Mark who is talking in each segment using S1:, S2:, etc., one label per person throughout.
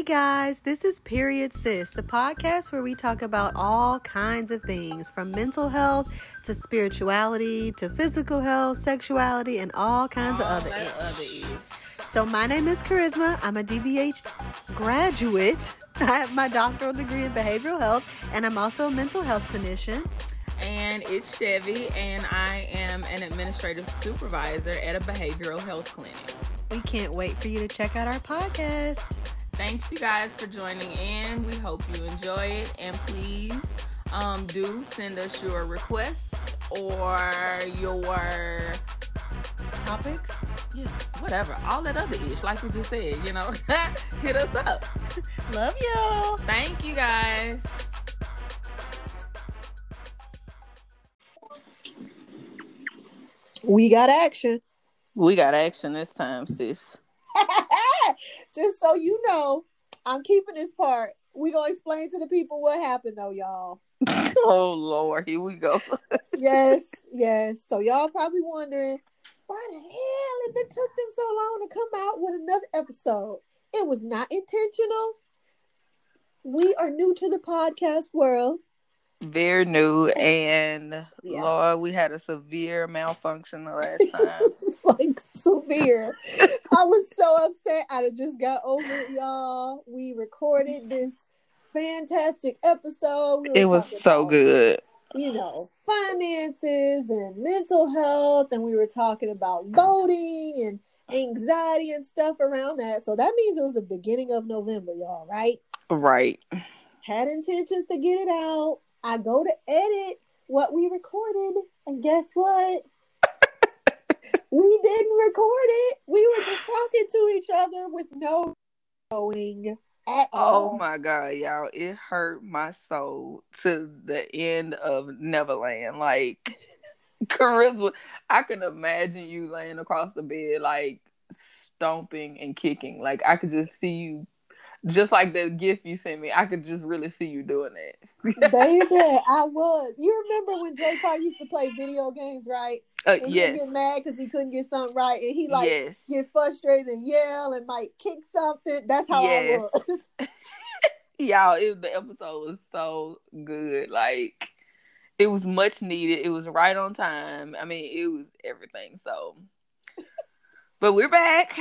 S1: Hey guys, this is Period Sis, the podcast where we talk about all kinds of things from mental health to spirituality to physical health, sexuality, and all kinds
S2: All
S1: of other.
S2: that
S1: ish.
S2: other is.
S1: So, my name is Charisma. I'm a DBH graduate. I have my doctoral degree in behavioral health, and I'm also a mental health clinician.
S2: And it's Chevy, and I am an administrative supervisor at a behavioral health clinic.
S1: We can't wait for you to check out our podcast.
S2: Thanks, you guys, for joining in. We hope you enjoy it, and please um, do send us your requests or your
S1: Topics?
S2: yeah, whatever, all that other ish, like we just said. You know, hit us up.
S1: Love y'all.
S2: Thank you, guys.
S3: We got action.
S2: We got action this time, sis.
S3: Just so you know, I'm keeping this part. We gonna explain to the people what happened though, y'all.
S2: oh Lord, here we go.
S3: Yes, yes. So y'all probably wondering why the hell it took them so long to come out with another episode. It was not intentional. We are new to the podcast world.
S2: Very new, and
S3: Yeah.
S2: Lord, we had a severe malfunction the last time.
S3: like severe. I was so upset. I done just got over it, y'all. We recorded this fantastic episode. We
S2: it was so
S3: about,
S2: good.
S3: You know, finances and mental health, and we were talking about voting and anxiety and stuff around that. So that means it was the beginning of November, y'all, right?
S2: Right.
S3: Had intentions to get it out. I go to edit what we recorded, and guess what? We didn't record it. We were just talking to each other with no going at
S2: Oh
S3: all.
S2: my God, y'all. It hurt my soul to the end of Neverland. Like, Charisma, I can imagine you laying across the bed, like, stomping and kicking. Like, I could just see you, just like the gift you sent me, I could just really see you doing that.
S3: Baby, I was. You remember when Jay Carter used to play video games, right?
S2: Uh,
S3: And
S2: yes.
S3: he'd get mad because he couldn't get something right, and he like
S2: yes.
S3: get frustrated and yell and might kick something. That's how
S2: Yes.
S3: I was.
S2: y'all it, the episode was so good like it was much needed it was right on time i mean it was everything so but we're back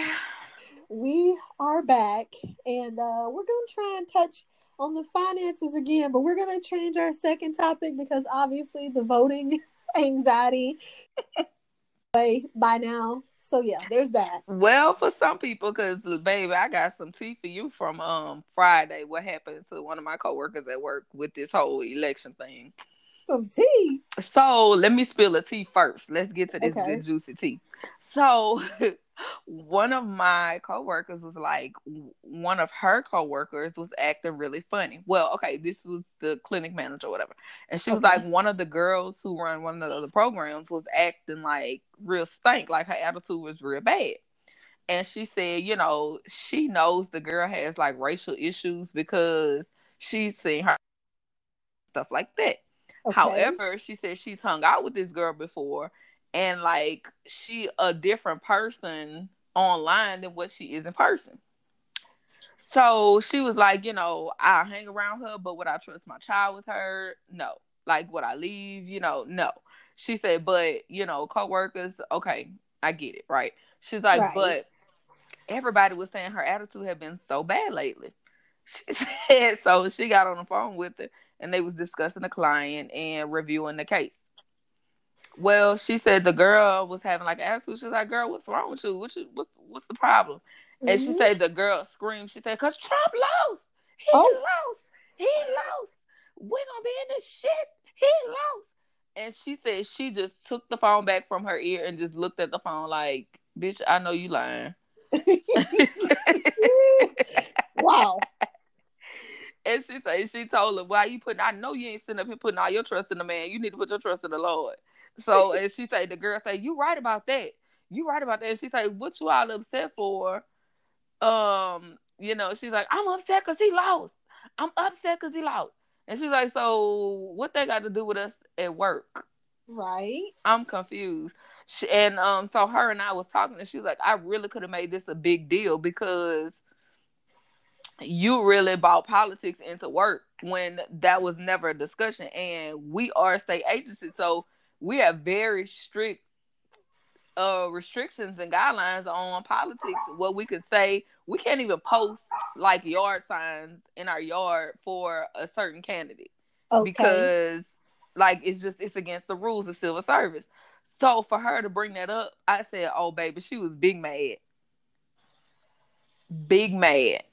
S3: we are back and uh, we're going to try and touch on the finances again but we're going to change our second topic because obviously the voting anxiety by by now so yeah there's that
S2: well for some people because baby i got some tea for you from um friday what happened to one of my coworkers at work with this whole election thing
S3: some tea
S2: So let me spill the tea first. Let's get to this
S3: Okay.
S2: juicy tea. So one of my coworkers was like, one of her coworkers was acting really funny. Well, okay, this was the clinic manager, or whatever, and she was
S3: Okay.
S2: like, one of the girls who run one of the other programs was acting like real stank, like her attitude was real bad. And she said, you know, she knows the girl has like racial issues because she's seen her stuff like that.
S3: okay.
S2: However, she said she's hung out with this girl before and like she a different person online than what she is in person. So she was like, you know, I hang around her, but would I trust my child with her? No. Like would I leave? You know, no. She said, but you know, coworkers, okay, I get it, right? She's like,
S3: Right.
S2: but everybody was saying her attitude had been so bad lately. She said so she got on the phone with her and they was discussing the client and reviewing the case. Well, she said the girl was having like an attitude. She's like, "Girl, what's wrong with you? What you what's what's the problem?" And she
S3: Mhm.
S2: said the girl screamed. She said, "Cause Trump lost. He
S3: Oh.
S2: lost. He lost. We're gonna be in this shit. He lost." And she said she just took the phone back from her ear and just looked at the phone like, "Bitch, I know you lying."
S3: wow
S2: And she said she told her, "Why you putting? I know you ain't sitting up here putting all your trust in the man. You need to put your trust in the Lord." So, and she said, the girl said, "You right about that. You right about that." And she said, "What you all upset for?" Um, you know, she's like, "I'm upset because he lost. I'm upset because he lost." And she's like, "So what they got to do with us at work?"
S3: right
S2: I'm confused. She, and um, so her and I was talking, and she was like, "I really could have made this a big deal because you really brought politics into work when that was never a discussion. And we are state agency, so we have very strict uh, restrictions and guidelines on politics. What we could say, we can't even post like yard signs in our yard for a certain candidate okay. because, like, it's just it's against the rules of civil service. So for her to bring that up, I said, "Oh, baby, she was big mad, big mad."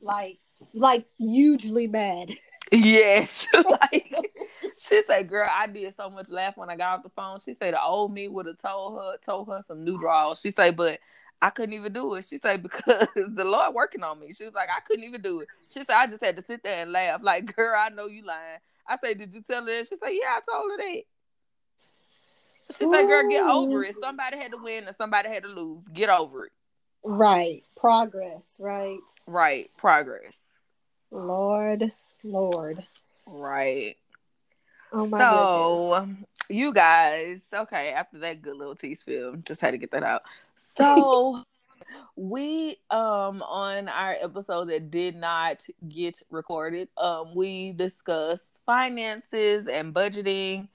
S3: like like hugely mad.
S2: Yes. like she said, girl, I did so much laugh when I got off the phone. She said the old me would have told her told her some new draws. She said, but I couldn't even do it. She said, because the Lord working on me. She was like, I couldn't even do it. She said, I just had to sit there and laugh. Like, girl, I know you lying. I said, Did you tell her that? She said, Yeah, I told her that. She Ooh. said, Girl, get over it. Somebody had to win and somebody had to lose. Get over it.
S3: Right. Progress, right?
S2: Right. Progress.
S3: Lord, Lord.
S2: Right.
S3: Oh my so,
S2: goodness. you guys, okay, after that good little tea spill, just had to get that out. So we um on our episode that did not get recorded, um we discussed finances and budgeting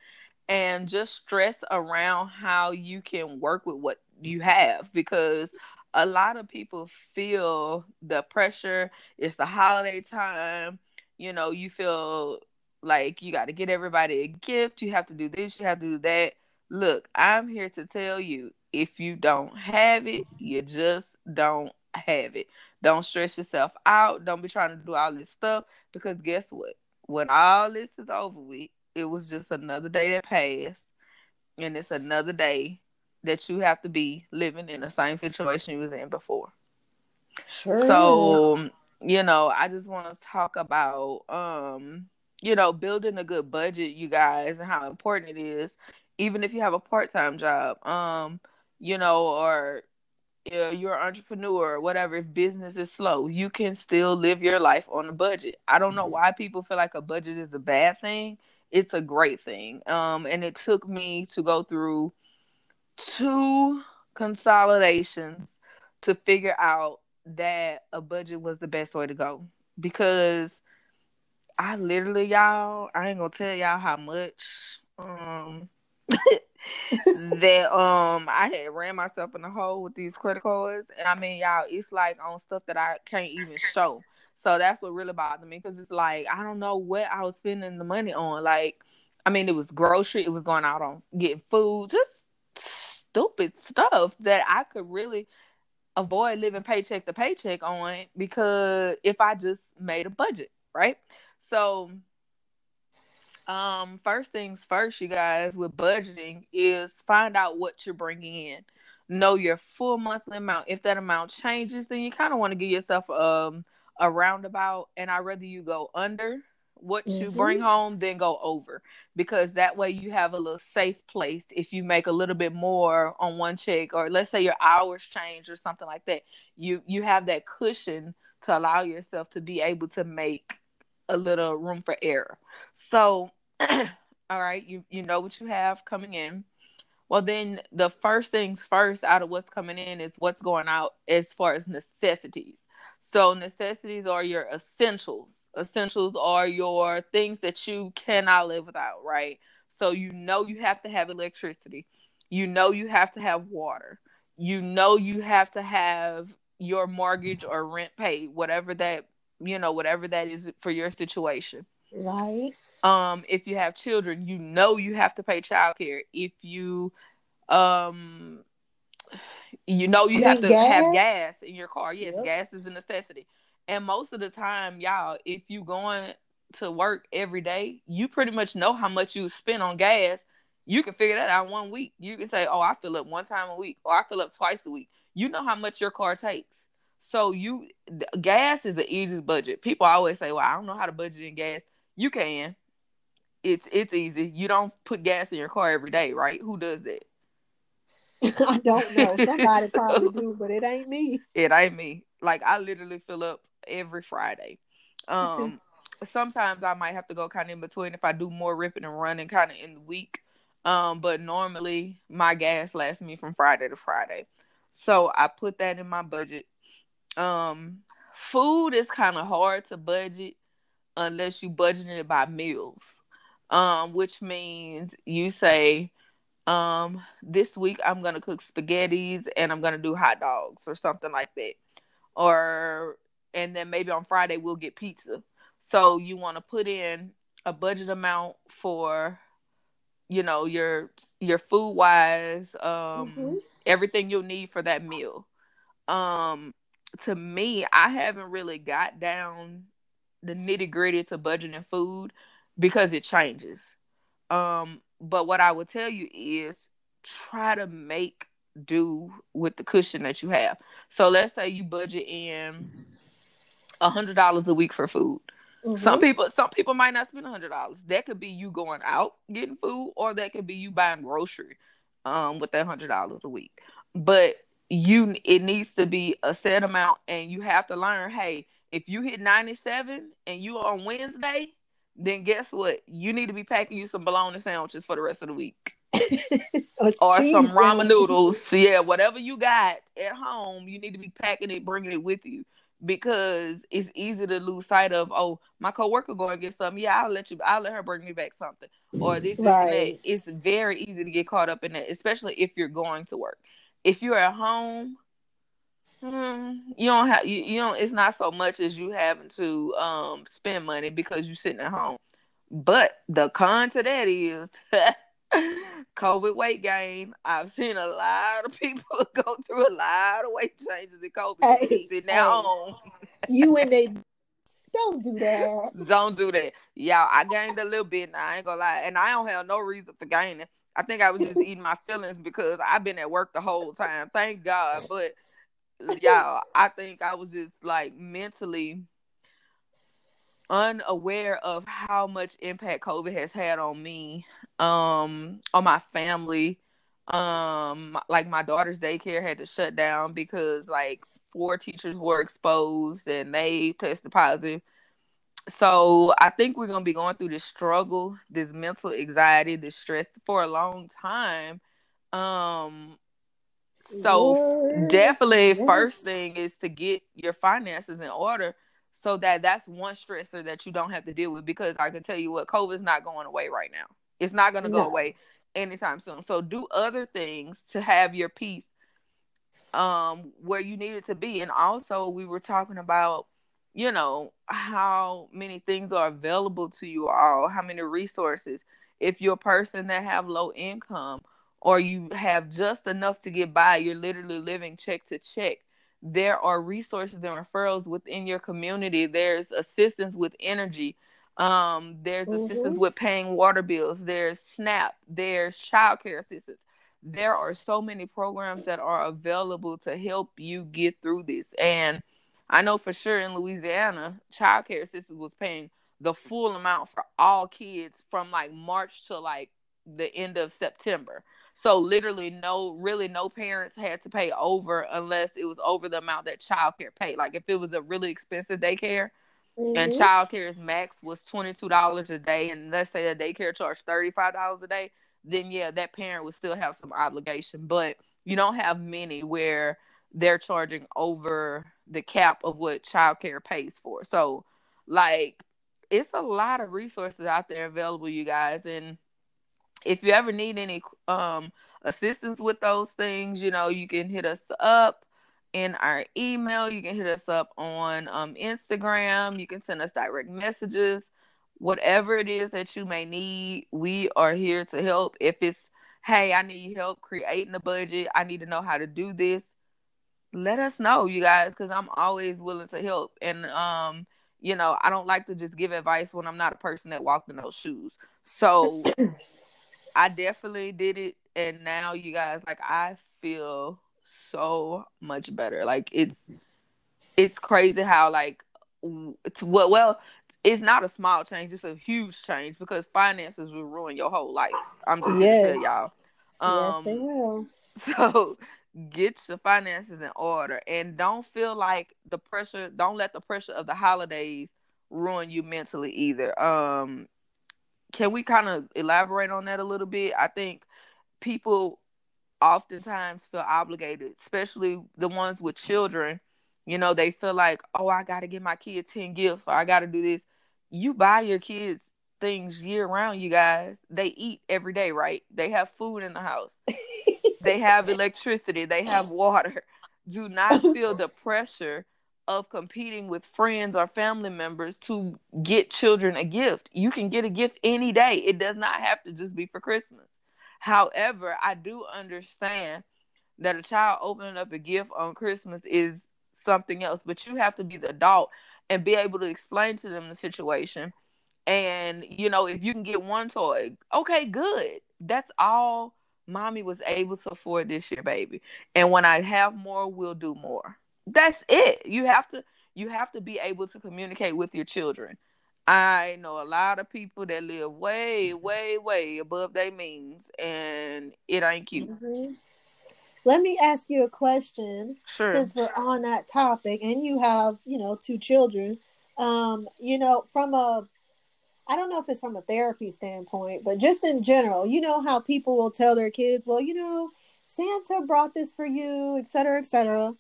S2: and just stress around how you can work with what you have because a lot of people feel the pressure. It's the holiday time. You know, you feel like you got to get everybody a gift. You have to do this. You have to do that. Look, I'm here to tell you if you don't have it, you just don't have it. Don't stress yourself out. Don't be trying to do all this stuff because guess what? When all this is over with, it was just another day that passed, and it's another day that you have to be living in the same situation you was in before. Sure. So, you know, I just want to talk about um, you know, building a good budget, you guys, and how important it is, even if you have a part-time job. Um, you know, or you're an entrepreneur or whatever, if business is slow, you can still live your life on a budget. I don't know mm-hmm. why people feel like a budget is a bad thing. It's a great thing. Um, and it took me to go through two consolidations to figure out that a budget was the best way to go because I literally y'all I ain't gonna tell y'all how much um that um I had ran myself in the hole with these credit cards and I mean y'all it's like on stuff that I can't even show. So that's what really bothered me because it's like I don't know what I was spending the money on. Like I mean it was grocery, it was going out on getting food, just stupid stuff that I could really avoid living paycheck to paycheck on because if I just made a budget, right? So, um, first things first, you guys, with budgeting is find out what you're bringing in. Know your full monthly amount. If that amount changes, then you kind of want to give yourself um a roundabout, and I rather you go under what mm-hmm. you bring home then go over because that way you have a little safe place if you make a little bit more on one check or let's say your hours change or something like that you you have that cushion to allow yourself to be able to make a little room for error so all right you you know what you have coming in well then the first things first out of what's coming in is what's going out as far as necessities so necessities are your essentials essentials are your things that you cannot live without, right? So you know you have to have electricity. You know you have to have water. You know you have to have your mortgage or rent paid, whatever that, you know, whatever that is for your situation.
S3: Right.
S2: Um if you have children, you know you have to pay childcare. If you um you know you have to gas? have gas in your car. Yes, yep. gas is a necessity. And most of the time, y'all, if you going to work every day, you pretty much know how much you spend on gas. You can figure that out one week. You can say, "Oh, I fill up one time a week, or I fill up twice a week." You know how much your car takes. So you, gas is the easiest budget. People always say, "Well, I don't know how to budget in gas." You can. It's it's easy. You don't put gas in your car every day, right? Who does that?
S3: I don't know. Somebody probably do, but it ain't me.
S2: It ain't me. Like I literally fill up every Friday. Um, sometimes I might have to go kind of in between if I do more ripping and running kind of in the week. Um, but normally my gas lasts me from Friday to Friday. So I put that in my budget. Um, food is kind of hard to budget unless you budget it by meals. Um, which means you say, um, this week I'm gonna cook spaghettis and I'm gonna do hot dogs or something like that. Or and then maybe on Friday we'll get pizza. So you want to put in a budget amount for you know your your food wise um mm-hmm. everything you'll need for that meal um to me i haven't really got down the nitty gritty to budgeting food because it changes um but what i would tell you is try to make do with the cushion that you have so let's say you budget in a hundred dollars a week for food Mm-hmm. Some people, some people might not spend a hundred dollars. That could be you going out getting food, or that could be you buying grocery, um, with that hundred dollars a week. But you, it needs to be a set amount, and you have to learn. Hey, if you hit ninety seven and you are on Wednesday, then guess what? You need to be packing you some bologna sandwiches for the rest of the week. or some ramen noodles. Yeah, whatever you got at home, you need to be packing it, bringing it with you because it's easy to lose sight of oh my coworker going to get something yeah I'll let you I'll let her bring me back something or this, this right. it's very easy to get caught up in that especially if you're going to work if you're at home hmm, you don't have you, you don't it's not so much as you having to um spend money because you're sitting at home but the con to that is COVID weight gain. I've seen a lot of people go through a lot of weight changes in COVID. Hey, sitting hey, home.
S3: you and they don't do that.
S2: Don't do that. Y'all, I gained a little bit now. I ain't gonna lie. And I don't have no reason for gaining. I think I was just eating my feelings because I've been at work the whole time. Thank God. But y'all, I think I was just like mentally unaware of how much impact COVID has had on me, um, on my family. Um, like my daughter's daycare had to shut down because like four teachers were exposed and they tested positive. So I think we're gonna be going through this struggle, this mental anxiety, this stress for a long time. Um, so definitely, yes. first thing is to get your finances in order so that that's one stressor that you don't have to deal with because I can tell you what COVID is not going away right now. It's not going to no. go away anytime soon. So do other things to have your peace um where you need it to be and also we were talking about you know how many things are available to you all how many resources if you're a person that have low income or you have just enough to get by you're literally living check to check there are resources and referrals within your community. There's assistance with energy. Um, there's mm-hmm. assistance with paying water bills. There's SNAP. There's childcare assistance. There are so many programs that are available to help you get through this. And I know for sure in Louisiana, childcare assistance was paying the full amount for all kids from like March to like the end of September. So literally no really no parents had to pay over unless it was over the amount that childcare paid. Like if it was a really expensive daycare mm-hmm. and childcare's max was twenty two dollars a day and let's say a daycare charged thirty five dollars a day, then yeah, that parent would still have some obligation. But you don't have many where they're charging over the cap of what childcare pays for. So like it's a lot of resources out there available, you guys, and if you ever need any um, assistance with those things, you know, you can hit us up in our email. You can hit us up on um, Instagram. You can send us direct messages. Whatever it is that you may need, we are here to help. If it's, hey, I need help creating a budget, I need to know how to do this, let us know, you guys, because I'm always willing to help. And, um, you know, I don't like to just give advice when I'm not a person that walked in those shoes. So I definitely did it, and now you guys, like, I feel so much better. Like it's it's crazy how like it's what well it's not a small change, it's a huge change because finances will ruin your whole life. I'm just yes. gonna tell
S3: y'all. Um, yes, they um, will.
S2: So get your finances in order and don't feel like the pressure don't let the pressure of the holidays ruin you mentally either. Um can we kind of elaborate on that a little bit? I think people oftentimes feel obligated, especially the ones with children, you know, they feel like, oh, I got to get my kids 10 gifts or I got to do this. You buy your kids things year round, you guys. They eat every day, right? They have food in the house, they have electricity, they have water. Do not feel the pressure of competing with friends or family members to get children a gift. You can get a gift any day, it does not have to just be for Christmas. However, I do understand that a child opening up a gift on Christmas is something else, but you have to be the adult and be able to explain to them the situation. And, you know, if you can get one toy, okay, good. That's all mommy was able to afford this year, baby. And when I have more, we'll do more. That's it. You have to you have to be able to communicate with your children. I know a lot of people that live way, way, way above their means, and it ain't cute.
S3: Mm-hmm. Let me ask you a question.
S2: Sure.
S3: Since we're on that topic, and you have, you know, two children, um, you know, from a, I don't know if it's from a therapy standpoint, but just in general, you know how people will tell their kids, well, you know, Santa brought this for you, et cetera, et cetera.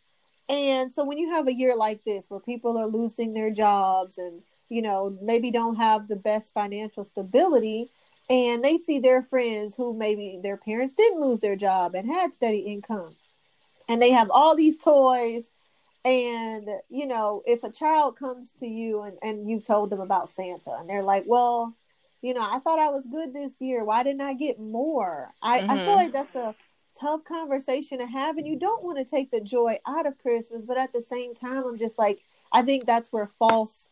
S3: And so when you have a year like this where people are losing their jobs and, you know, maybe don't have the best financial stability, and they see their friends who maybe their parents didn't lose their job and had steady income and they have all these toys and you know if a child comes to you and, and you've told them about santa and they're like well you know i thought i was good this year why didn't i get more i, mm-hmm. I feel mm-hmm. like that's a tough conversation to have and you don't want to take the joy out of christmas but at the same time i'm just like i think that's where false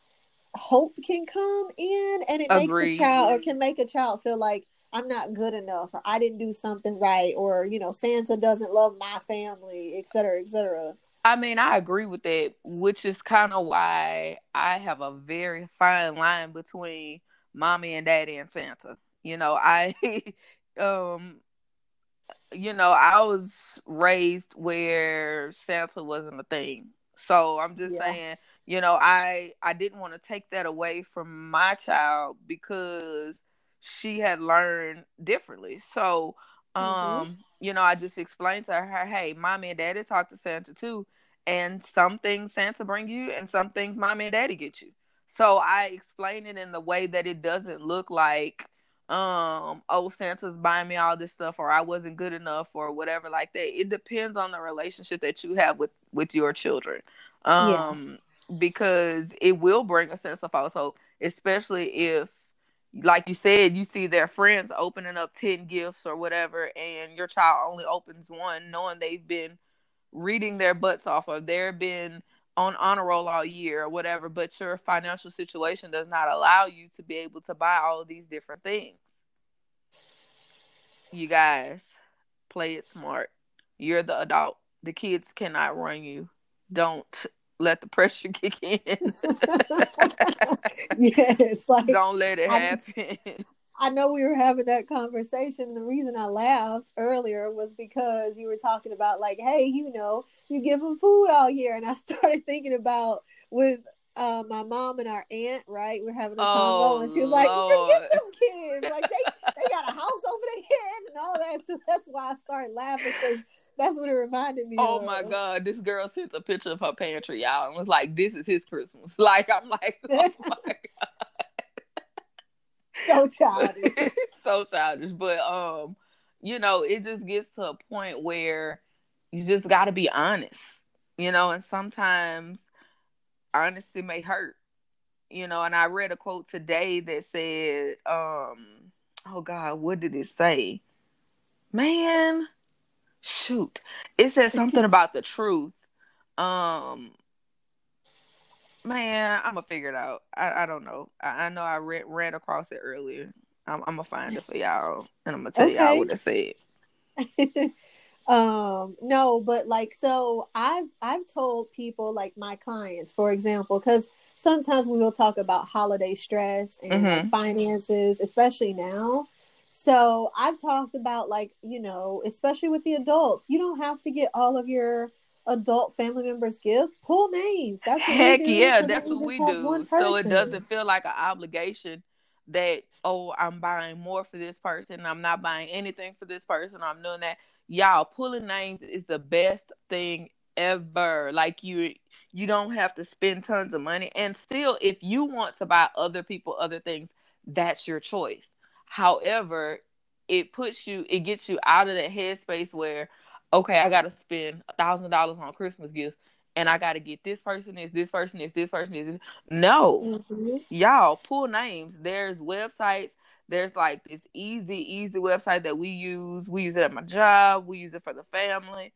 S3: hope can come in and it Agreed. makes a child or can make a child feel like I'm not good enough or I didn't do something right or you know Santa doesn't love my family, et cetera, et cetera.
S2: I mean, I agree with that, which is kind of why I have a very fine line between mommy and daddy and Santa. You know, I um you know, I was raised where Santa wasn't a thing. So I'm just yeah. saying you know i i didn't want to take that away from my child because she had learned differently so mm-hmm. um mm-hmm. You know i just explained to her hey mommy and daddy talk to santa too and some things santa bring you and some things mommy and daddy get you. So i explain it in the way that it doesn't look like um oh santa's buying me all this stuff or i wasn't good enough or whatever like that. It depends on the relationship that you have with with your children. Um yeah because it will bring a sense of false hope, especially if, like you said, you see their friends opening up 10 gifts or whatever, and your child only opens one, knowing they've been reading their butts off or they've been on honor roll all year or whatever, but your financial situation does not allow you to be able to buy all these different things. You guys, play it smart. You're the adult. The kids cannot run you. Don't let the pressure kick in.
S3: yes, like
S2: don't let it happen.
S3: I, I know we were having that conversation. The reason I laughed earlier was because you were talking about like, hey, you know, you give them food all year, and I started thinking about with uh, my mom and our aunt, right? We're having a oh, convo, and she was like, Lord. "Forget them kids! Like they they got a house over their head and all that." So that's why I started laughing because that's what it reminded me. Of.
S2: Oh
S3: of.
S2: my god! This girl sent a picture of her pantry, y'all, and was like, "This is his Christmas." Like I'm like, oh my
S3: god, so childish,
S2: so childish. But um, you know, it just gets to a point where you just got to be honest, you know, and sometimes honesty may hurt you know and i read a quote today that said um oh god what did it say? Man shoot. It said something about the truth. Um man i'm gonna figure it out. I, I don't know. I, I know i read, ran across it earlier. I'm, I'm, gonna find it for y'all and i'm gonna tell okay. y'all what it
S3: said um no but like so i've i've told people like my clients for example because sometimes we will talk about holiday stress and mm-hmm. finances especially now. So i've talked about like you know especially with the adults you don't have to get all of your adult family members gifts. Pull names. That's what
S2: heck yeah that's what we do. So it doesn't feel like an obligation that oh i'm buying more for this person. I'm not buying anything for this person. I'm doing that y'all pulling names is the best thing ever. Like you You don't have to spend tons of money. And still, if you want to buy other people other things, that's your choice. However, it puts you, it gets you out of that headspace where, okay, I got to spend a thousand dollars on Christmas gifts and I got to get this person is this person is this person is this. no, mm-hmm. y'all pull names. There's websites. There's like this easy, easy website that we use. We use it at my job. We use it for the family.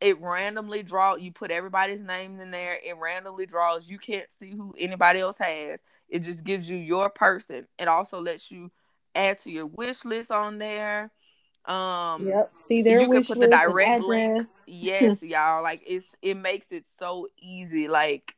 S2: It randomly draw. You put everybody's name in there. It randomly draws. You can't see who anybody else has. It just gives you your person. It also lets you add to your wish list on there. Um,
S3: yep. See their you wish can put the direct link.
S2: Yes, y'all. Like it's it makes it so easy. Like,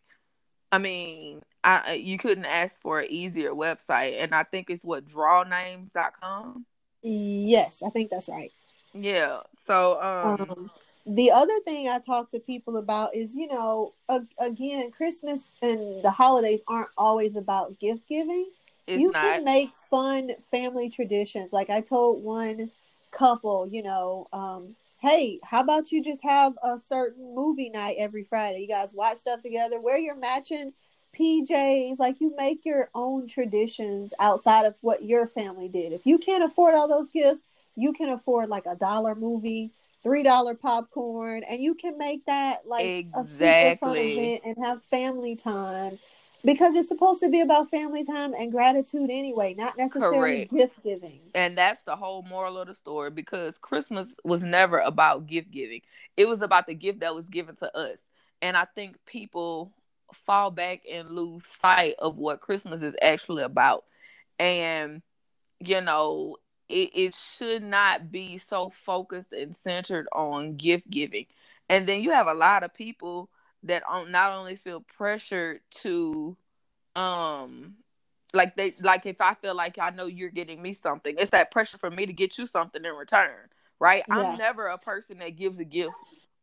S2: I mean, I you couldn't ask for an easier website, and I think it's what drawnames.com.
S3: Yes, I think that's right.
S2: Yeah. So um, um
S3: the other thing I talk to people about is, you know, again, Christmas and the holidays aren't always about gift giving. You not. can make fun family traditions. Like I told one couple, you know, um, hey, how about you just have a certain movie night every Friday? You guys watch stuff together, wear your matching PJs, like you make your own traditions outside of what your family did. If you can't afford all those gifts, you can afford like a dollar movie, three dollar popcorn, and you can make that like exactly. a super fun event and have family time because it's supposed to be about family time and gratitude anyway, not necessarily Correct. gift giving.
S2: And that's the whole moral of the story because Christmas was never about gift giving. It was about the gift that was given to us. And I think people fall back and lose sight of what Christmas is actually about. And you know, it, it should not be so focused and centered on gift giving. And then you have a lot of people that not only feel pressured to um like they like if I feel like I know you're getting me something, it's that pressure for me to get you something in return, right? Yeah. I'm never a person that gives a gift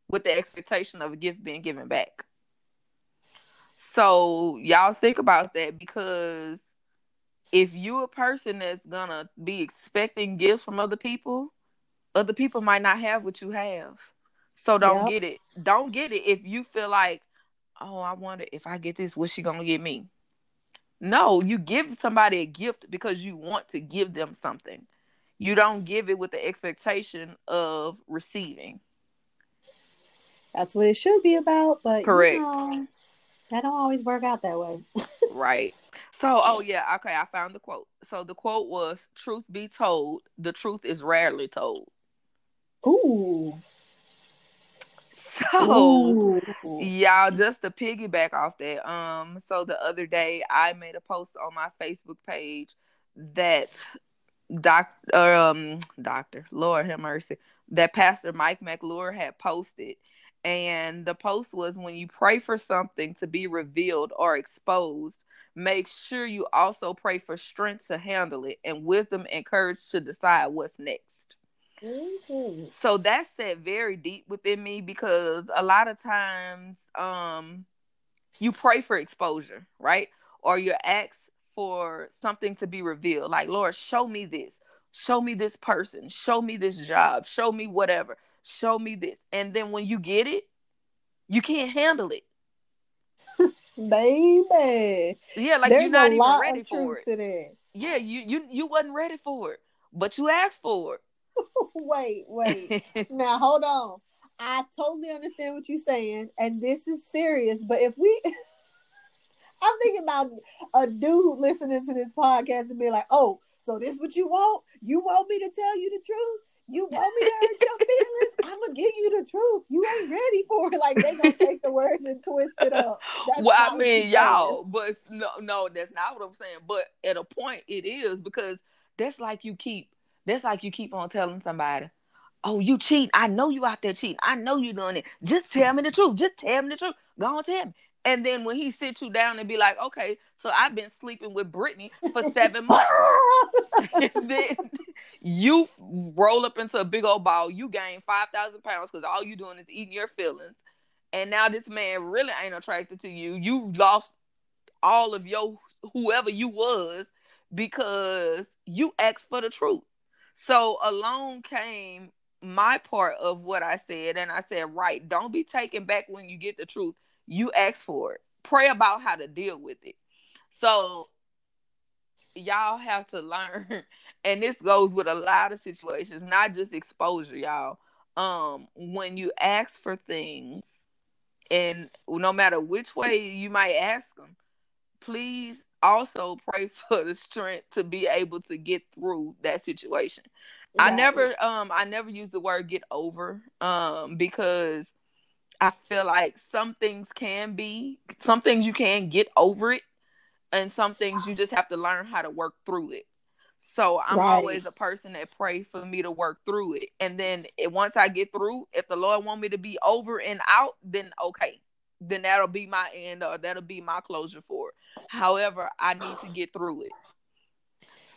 S2: with the expectation of a gift being given back. So y'all think about that because if you a person that's gonna be expecting gifts from other people, other people might not have what you have. So don't yep. get it. Don't get it if you feel like, oh, I wonder if I get this, what's she gonna get me? No, you give somebody a gift because you want to give them something. You don't give it with the expectation of receiving.
S3: That's what it should be about, but correct. You know, that don't always work out that way.
S2: right. So, oh yeah, okay, I found the quote. So the quote was, "Truth be told, the truth is rarely told."
S3: Ooh.
S2: So, Ooh. y'all, just to piggyback off that, um, so the other day I made a post on my Facebook page that doctor, um, doctor, Lord have mercy, that Pastor Mike McClure had posted, and the post was when you pray for something to be revealed or exposed, make sure you also pray for strength to handle it and wisdom and courage to decide what's next. Mm-hmm. So that set very deep within me because a lot of times um you pray for exposure, right? Or you ask for something to be revealed. Like, Lord, show me this. Show me this person. Show me this job. Show me whatever. Show me this. And then when you get it, you can't handle it.
S3: Baby.
S2: Yeah, like There's you're not even ready for it. Yeah, you you you wasn't ready for it, but you asked for it.
S3: wait, wait. now hold on. I totally understand what you're saying, and this is serious. But if we, I'm thinking about a dude listening to this podcast and be like, "Oh, so this is what you want? You want me to tell you the truth? You want me to hurt your feelings? I'm gonna give you the truth. You ain't ready for it. Like they gonna take the words and twist it up.
S2: That's well, I mean, y'all, but no, no, that's not what I'm saying. But at a point, it is because that's like you keep that's like you keep on telling somebody, "Oh, you cheat! I know you out there cheating. I know you doing it. Just tell me the truth. Just tell me the truth. Go on, tell me." And then when he sits you down and be like, "Okay, so I've been sleeping with Brittany for seven months," then you roll up into a big old ball. You gain five thousand pounds because all you're doing is eating your feelings. And now this man really ain't attracted to you. You lost all of your whoever you was because you asked for the truth. So along came my part of what I said, and I said, right, don't be taken back when you get the truth. you ask for it. Pray about how to deal with it. So y'all have to learn and this goes with a lot of situations, not just exposure, y'all. Um when you ask for things and no matter which way you might ask them, please also pray for the strength to be able to get through that situation. Right. I never um I never use the word get over um because I feel like some things can be some things you can get over it and some things you just have to learn how to work through it. So I'm right. always a person that pray for me to work through it. And then it, once I get through, if the Lord want me to be over and out, then okay. Then that'll be my end or that'll be my closure for it. However, I need to get through it.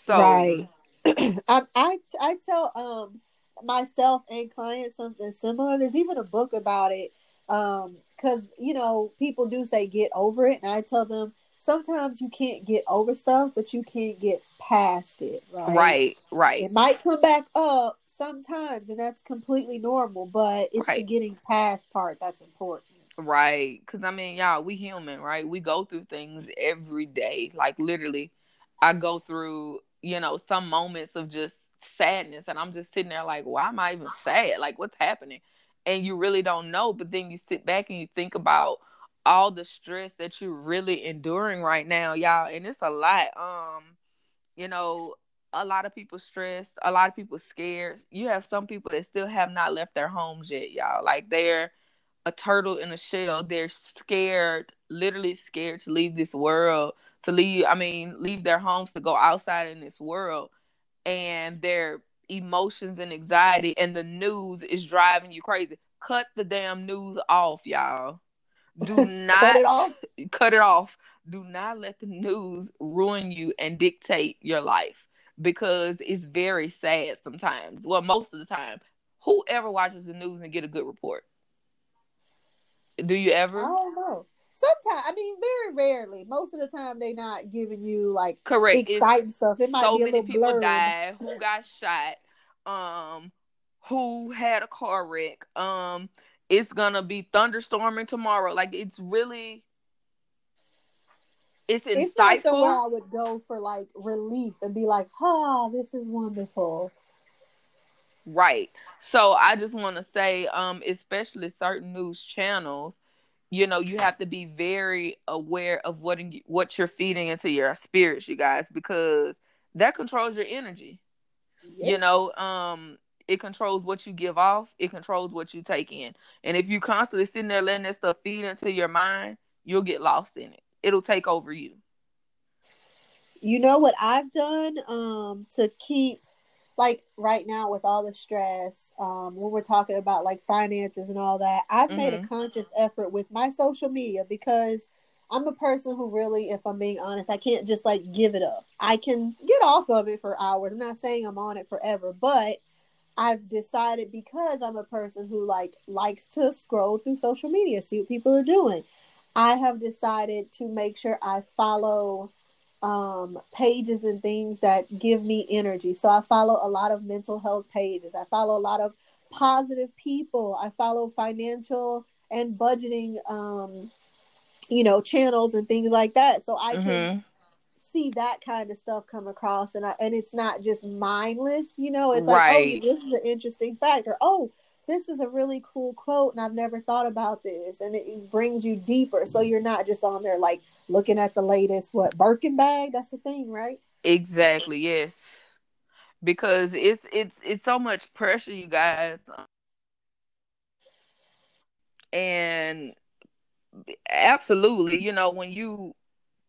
S3: So Right. I, I I tell um myself and clients something similar. There's even a book about it. Um, because you know, people do say get over it, and I tell them sometimes you can't get over stuff, but you can't get past it, right?
S2: Right, right.
S3: It might come back up sometimes, and that's completely normal, but it's right. the getting past part that's important.
S2: Right. Because, I mean, y'all, we human, right? We go through things every day. Like, literally, I go through, you know, some moments of just sadness, and I'm just sitting there like, why am I even sad? Like, what's happening? And you really don't know. But then you sit back and you think about, all the stress that you're really enduring right now, y'all, and it's a lot. Um, you know, a lot of people stressed, a lot of people scared. You have some people that still have not left their homes yet, y'all. Like they're a turtle in a shell. They're scared, literally scared to leave this world, to leave, I mean, leave their homes to go outside in this world. And their emotions and anxiety and the news is driving you crazy. Cut the damn news off, y'all. Do not cut it off. Cut it off. Do not let the news ruin you and dictate your life because it's very sad sometimes. Well, most of the time. Whoever watches the news and get a good report? Do you ever?
S3: I don't know. Sometimes, I mean, very rarely. Most of the time, they're not giving you like
S2: correct
S3: exciting it's, stuff. It might
S2: so
S3: be a
S2: many
S3: little people
S2: died. Who got shot? Um, who had a car wreck? Um, it's gonna be thunderstorming tomorrow. Like it's really it's insightful. It's not somewhere
S3: I would go for like relief and be like, "Ah, this is wonderful."
S2: Right. So I just want to say, um, especially certain news channels, you know, you have to be very aware of what in, what you're feeding into your spirits, you guys, because that controls your energy. Yes. You know, um, it controls what you give off, it controls what you take in. And if you constantly sitting there letting that stuff feed into your mind, you'll get lost in it. It'll take over you.
S3: You know what I've done um to keep like right now with all the stress, um, when we're talking about like finances and all that, I've mm-hmm. made a mm-hmm. conscious effort with my social media because I'm a person who really, if I'm being honest, I can't just like give it up. I can get off of it for hours. I'm not saying I'm on it forever, but I've decided because I'm a person who like likes to scroll through social media, see what people are doing. I have decided to make sure I follow um, pages and things that give me energy. So I follow a lot of mental health pages. I follow a lot of positive people. I follow financial and budgeting, um, you know, channels and things like that. So I mm-hmm. can see that kind of stuff come across and I, and it's not just mindless you know? It's right. like oh this is an interesting factor. oh this is a really cool quote and I've never thought about this and it, brings you deeper. So you're not just on there like looking at the latest what Birkin bag? That's the thing right?
S2: Exactly yes. Because it's it's it's so much pressure you guys. And absolutely you know when you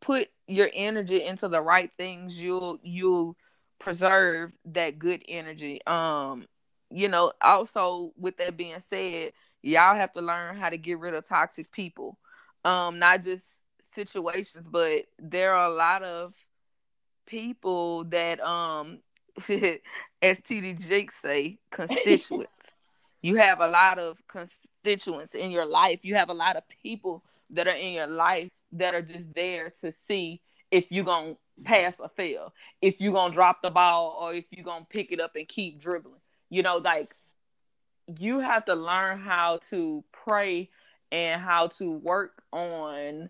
S2: put your energy into the right things, you'll you'll preserve that good energy. Um, you know, also with that being said, y'all have to learn how to get rid of toxic people. Um, not just situations, but there are a lot of people that um as TD Jakes say, constituents. you have a lot of constituents in your life. You have a lot of people that are in your life that are just there to see if you're going to pass or fail, if you're going to drop the ball or if you're going to pick it up and keep dribbling. You know, like you have to learn how to pray and how to work on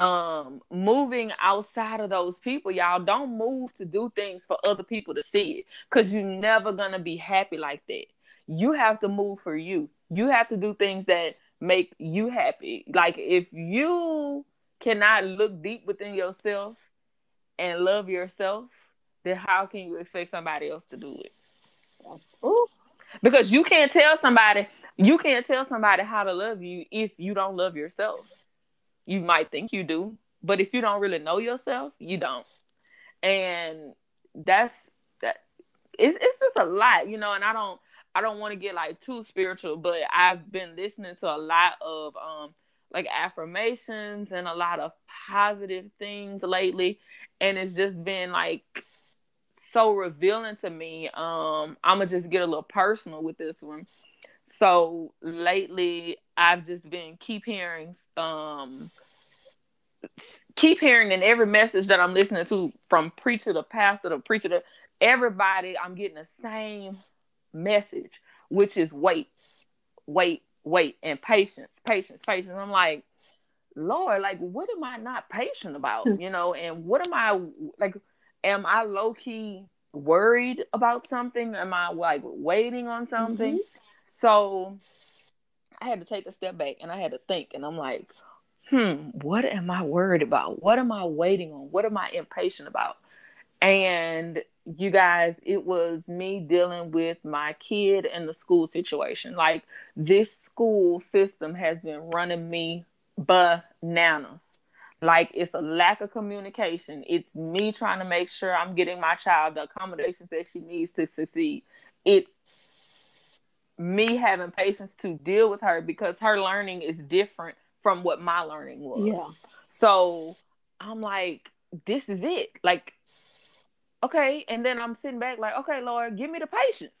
S2: um moving outside of those people y'all. Don't move to do things for other people to see it because you're never gonna be happy like that. You have to move for you. You have to do things that make you happy. Like if you cannot look deep within yourself and love yourself then how can you expect somebody else to do it
S3: Ooh.
S2: because you can't tell somebody you can't tell somebody how to love you if you don't love yourself you might think you do, but if you don't really know yourself, you don't. And that's that it's it's just a lot, you know, and I don't I don't want to get like too spiritual, but I've been listening to a lot of um like affirmations and a lot of positive things lately and it's just been like so revealing to me. Um I'm gonna just get a little personal with this one. So lately I've just been keep hearing um keep hearing in every message that I'm listening to from preacher to pastor to preacher to everybody, I'm getting the same message, which is wait, wait, wait, and patience, patience, patience. I'm like, Lord, like, what am I not patient about? You know, and what am I like? Am I low key worried about something? Am I like waiting on something? Mm-hmm. So I had to take a step back and I had to think, and I'm like, hmm, what am I worried about? What am I waiting on? What am I impatient about? And you guys, it was me dealing with my kid and the school situation. Like this school system has been running me bananas. Like it's a lack of communication. It's me trying to make sure I'm getting my child the accommodations that she needs to succeed. It's me having patience to deal with her because her learning is different from what my learning was.
S3: Yeah.
S2: So I'm like, this is it. Like, okay. And then I'm sitting back like, okay, Lord, give me the patience.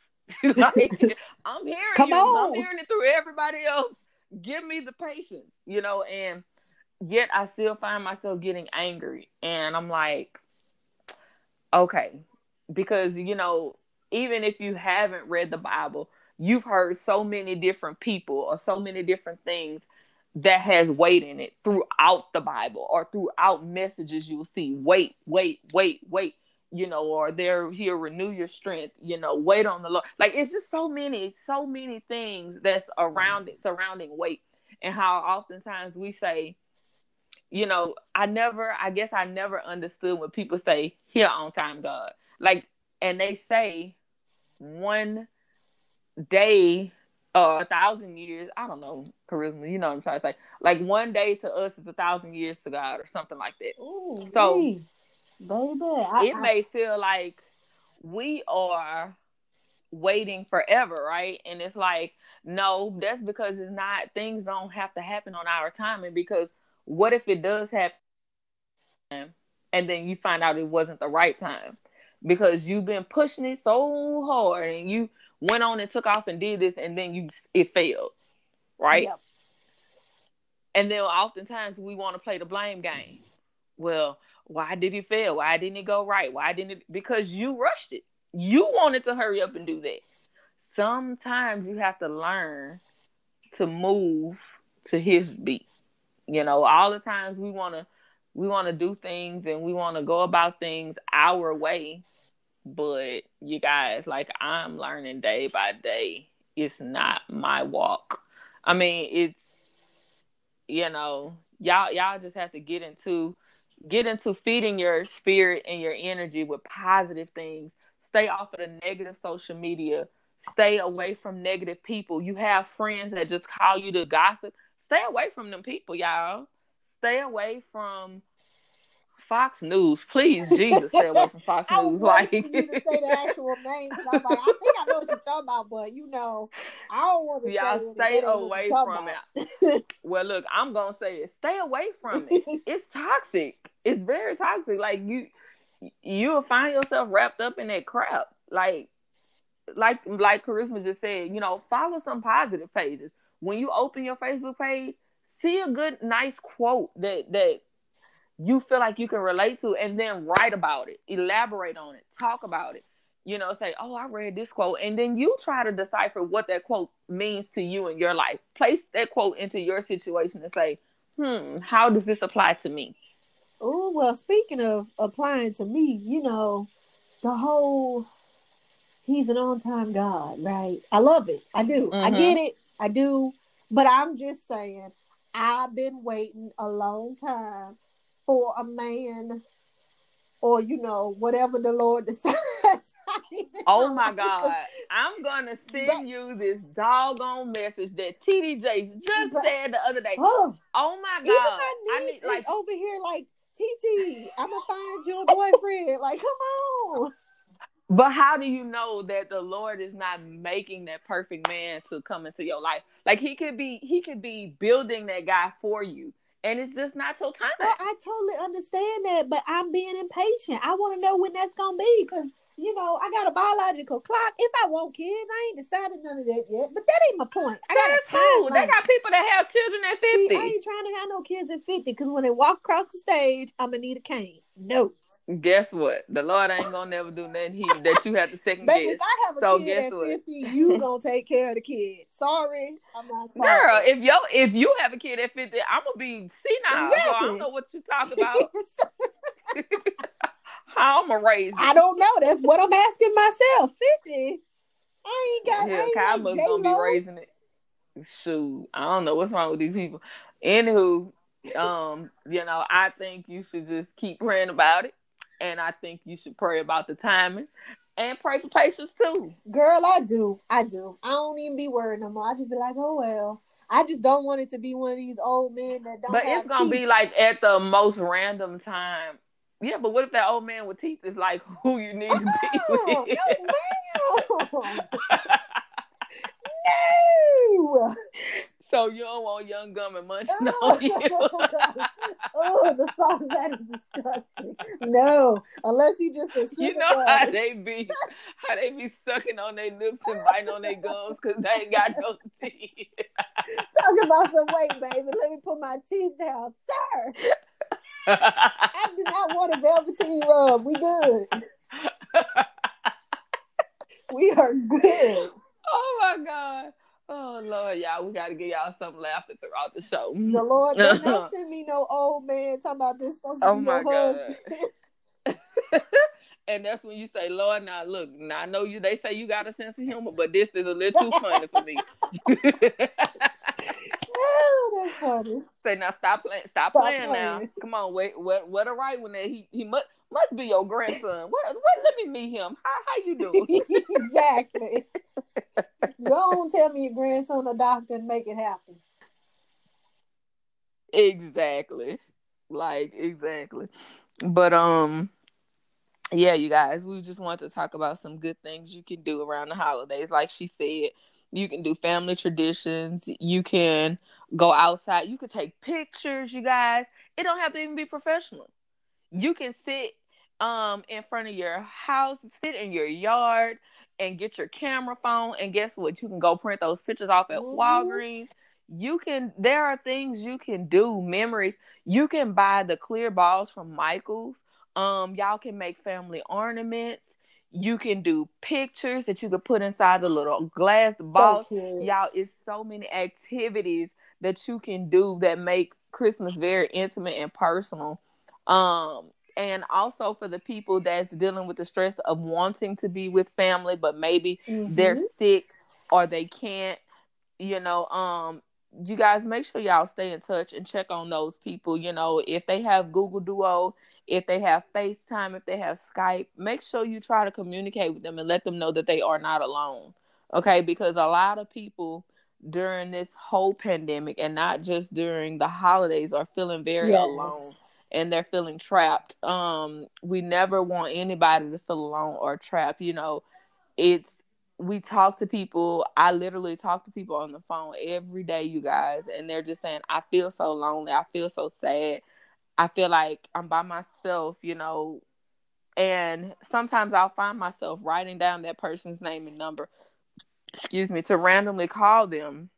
S2: like, I'm hearing
S3: Come
S2: you.
S3: On.
S2: I'm hearing it through everybody else. Give me the patience, you know, and yet I still find myself getting angry. And I'm like, okay. Because, you know, even if you haven't read the Bible, you've heard so many different people or so many different things that has weight in it throughout the Bible or throughout messages you'll see. Wait, wait, wait, wait, you know, or there he'll renew your strength, you know, wait on the Lord. Like it's just so many, so many things that's around it, surrounding wait. And how oftentimes we say, you know, I never I guess I never understood when people say, here on time, God. Like and they say one day uh, a thousand years. I don't know charisma. You know what I'm trying to say. Like one day to us is a thousand years to God, or something like that.
S3: Ooh,
S2: so,
S3: baby, I,
S2: it I, may feel like we are waiting forever, right? And it's like, no, that's because it's not. Things don't have to happen on our time, and because what if it does happen, and then you find out it wasn't the right time because you've been pushing it so hard, and you went on and took off and did this and then you it failed right yep. and then oftentimes we want to play the blame game well why did it fail? Why didn't it go right? Why didn't it because you rushed it. You wanted to hurry up and do that. Sometimes you have to learn to move to his beat. You know all the times we want to we want to do things and we want to go about things our way but you guys, like I'm learning day by day. It's not my walk. I mean, it's you know, y'all y'all just have to get into get into feeding your spirit and your energy with positive things. Stay off of the negative social media. Stay away from negative people. You have friends that just call you to gossip. Stay away from them people, y'all. Stay away from Fox News, please, Jesus, stay away from Fox
S3: I
S2: News.
S3: Like you to say the actual name I was like, I think I know what you're talking about, but you know, I don't want to
S2: Y'all stay away from it. well, look, I'm gonna say it. Stay away from it. it's toxic. It's very toxic. Like you, you'll find yourself wrapped up in that crap. Like, like, like Charisma just said. You know, follow some positive pages. When you open your Facebook page, see a good, nice quote that that you feel like you can relate to and then write about it elaborate on it talk about it you know, say, "Oh, I read this quote," and then you try to decipher what that quote means to you in your life. Place that quote into your situation and say, "Hmm, how does this apply to me?"
S3: Oh well, speaking of applying to me, you know, the whole he's an on-time God, right? I love it. I do. Mm-hmm. I get it. I do. But I'm just saying, I've been waiting a long time for a man or you know whatever the Lord decides.
S2: oh my God. I'm gonna send but, you this doggone message that TD Jakes just but, said the other day. Oh, oh my God. Even
S3: my niece I like, over here like TT, I'm gonna find you a boyfriend. like, come on.
S2: But how do you know that the Lord is not making that perfect man to come into your life? Like he could be, he could be building that guy for you, and it's just not your time.
S3: Well, I totally understand that, but I'm being impatient. I want to know when that's gonna be because you know, I got a biological clock. If I want kids, I ain't decided none of that yet. But that ain't my point. I got a time.
S2: They got people that have children at 50.
S3: See, I ain't trying to have no kids at 50 because when they walk across the stage, I'm to need a cane. No.
S2: Guess what? The Lord ain't gonna never do nothing he, that you have to second
S3: Baby,
S2: guess.
S3: If I have a so kid at what? 50, you gonna take care of the kid. Sorry, I'm not sorry.
S2: Girl, if yo if you have a kid at 50, I'm gonna be senile. Exactly. So I don't know what you talk about. How I'm gonna raise?
S3: I don't know. That's what I'm asking myself. Fifty. I ain't got. Yeah, I ain't like gonna be
S2: raising it. Shoot, I don't know what's wrong with these people. Anywho, um, you know, I think you should just keep praying about it, and I think you should pray about the timing. And pray for patience too.
S3: Girl, I do. I do. I don't even be worried no more. I just be like, oh well. I just don't want it to be one of these old men that don't.
S2: But it's gonna teeth. be like at the most random time yeah, but what if that old man with teeth is like who you need to be
S3: oh, with? No, no.
S2: So you don't want young gum and munching oh, you.
S3: oh, oh, the thought of that is disgusting. No, unless he just a
S2: You know how they be, how they be sucking on their lips and biting on their gums because they ain't got no teeth.
S3: Talk about some weight, baby. Let me put my teeth down, sir. I do not want a velveteen rub. We good. we are good.
S2: Oh my god. Oh Lord, y'all, we gotta get y'all some laughter throughout the show.
S3: The Lord did not send me no old man talking about this supposed to oh be your husband.
S2: and that's when you say, Lord, now look, now I know you they say you got a sense of humor, but this is a little too funny for me.
S3: That's funny.
S2: Say now, stop playing. Stop, stop playing, playing, now. Come on, wait. What? What a right when that he he must must be your grandson. What? What? Let me meet him. How how you doing?
S3: exactly. Go on, tell me your grandson a doctor and make it happen.
S2: Exactly. Like exactly. But um yeah, you guys, we just want to talk about some good things you can do around the holidays. Like she said, you can do family traditions. You can go outside. You can take pictures, you guys. It don't have to even be professional. You can sit um in front of your house, sit in your yard and get your camera phone and guess what? You can go print those pictures off at mm-hmm. Walgreens. You can there are things you can do, memories. You can buy the clear balls from Michaels. Um y'all can make family ornaments you can do pictures that you could put inside the little glass box. So Y'all, it's so many activities that you can do that make Christmas very intimate and personal. Um, and also for the people that's dealing with the stress of wanting to be with family, but maybe mm-hmm. they're sick or they can't, you know, um, you guys make sure y'all stay in touch and check on those people. You know, if they have Google Duo, if they have FaceTime, if they have Skype, make sure you try to communicate with them and let them know that they are not alone. Okay, because a lot of people during this whole pandemic and not just during the holidays are feeling very yes. alone and they're feeling trapped. Um we never want anybody to feel alone or trapped, you know. It's we talk to people. I literally talk to people on the phone every day, you guys, and they're just saying, I feel so lonely. I feel so sad. I feel like I'm by myself, you know. And sometimes I'll find myself writing down that person's name and number, excuse me, to randomly call them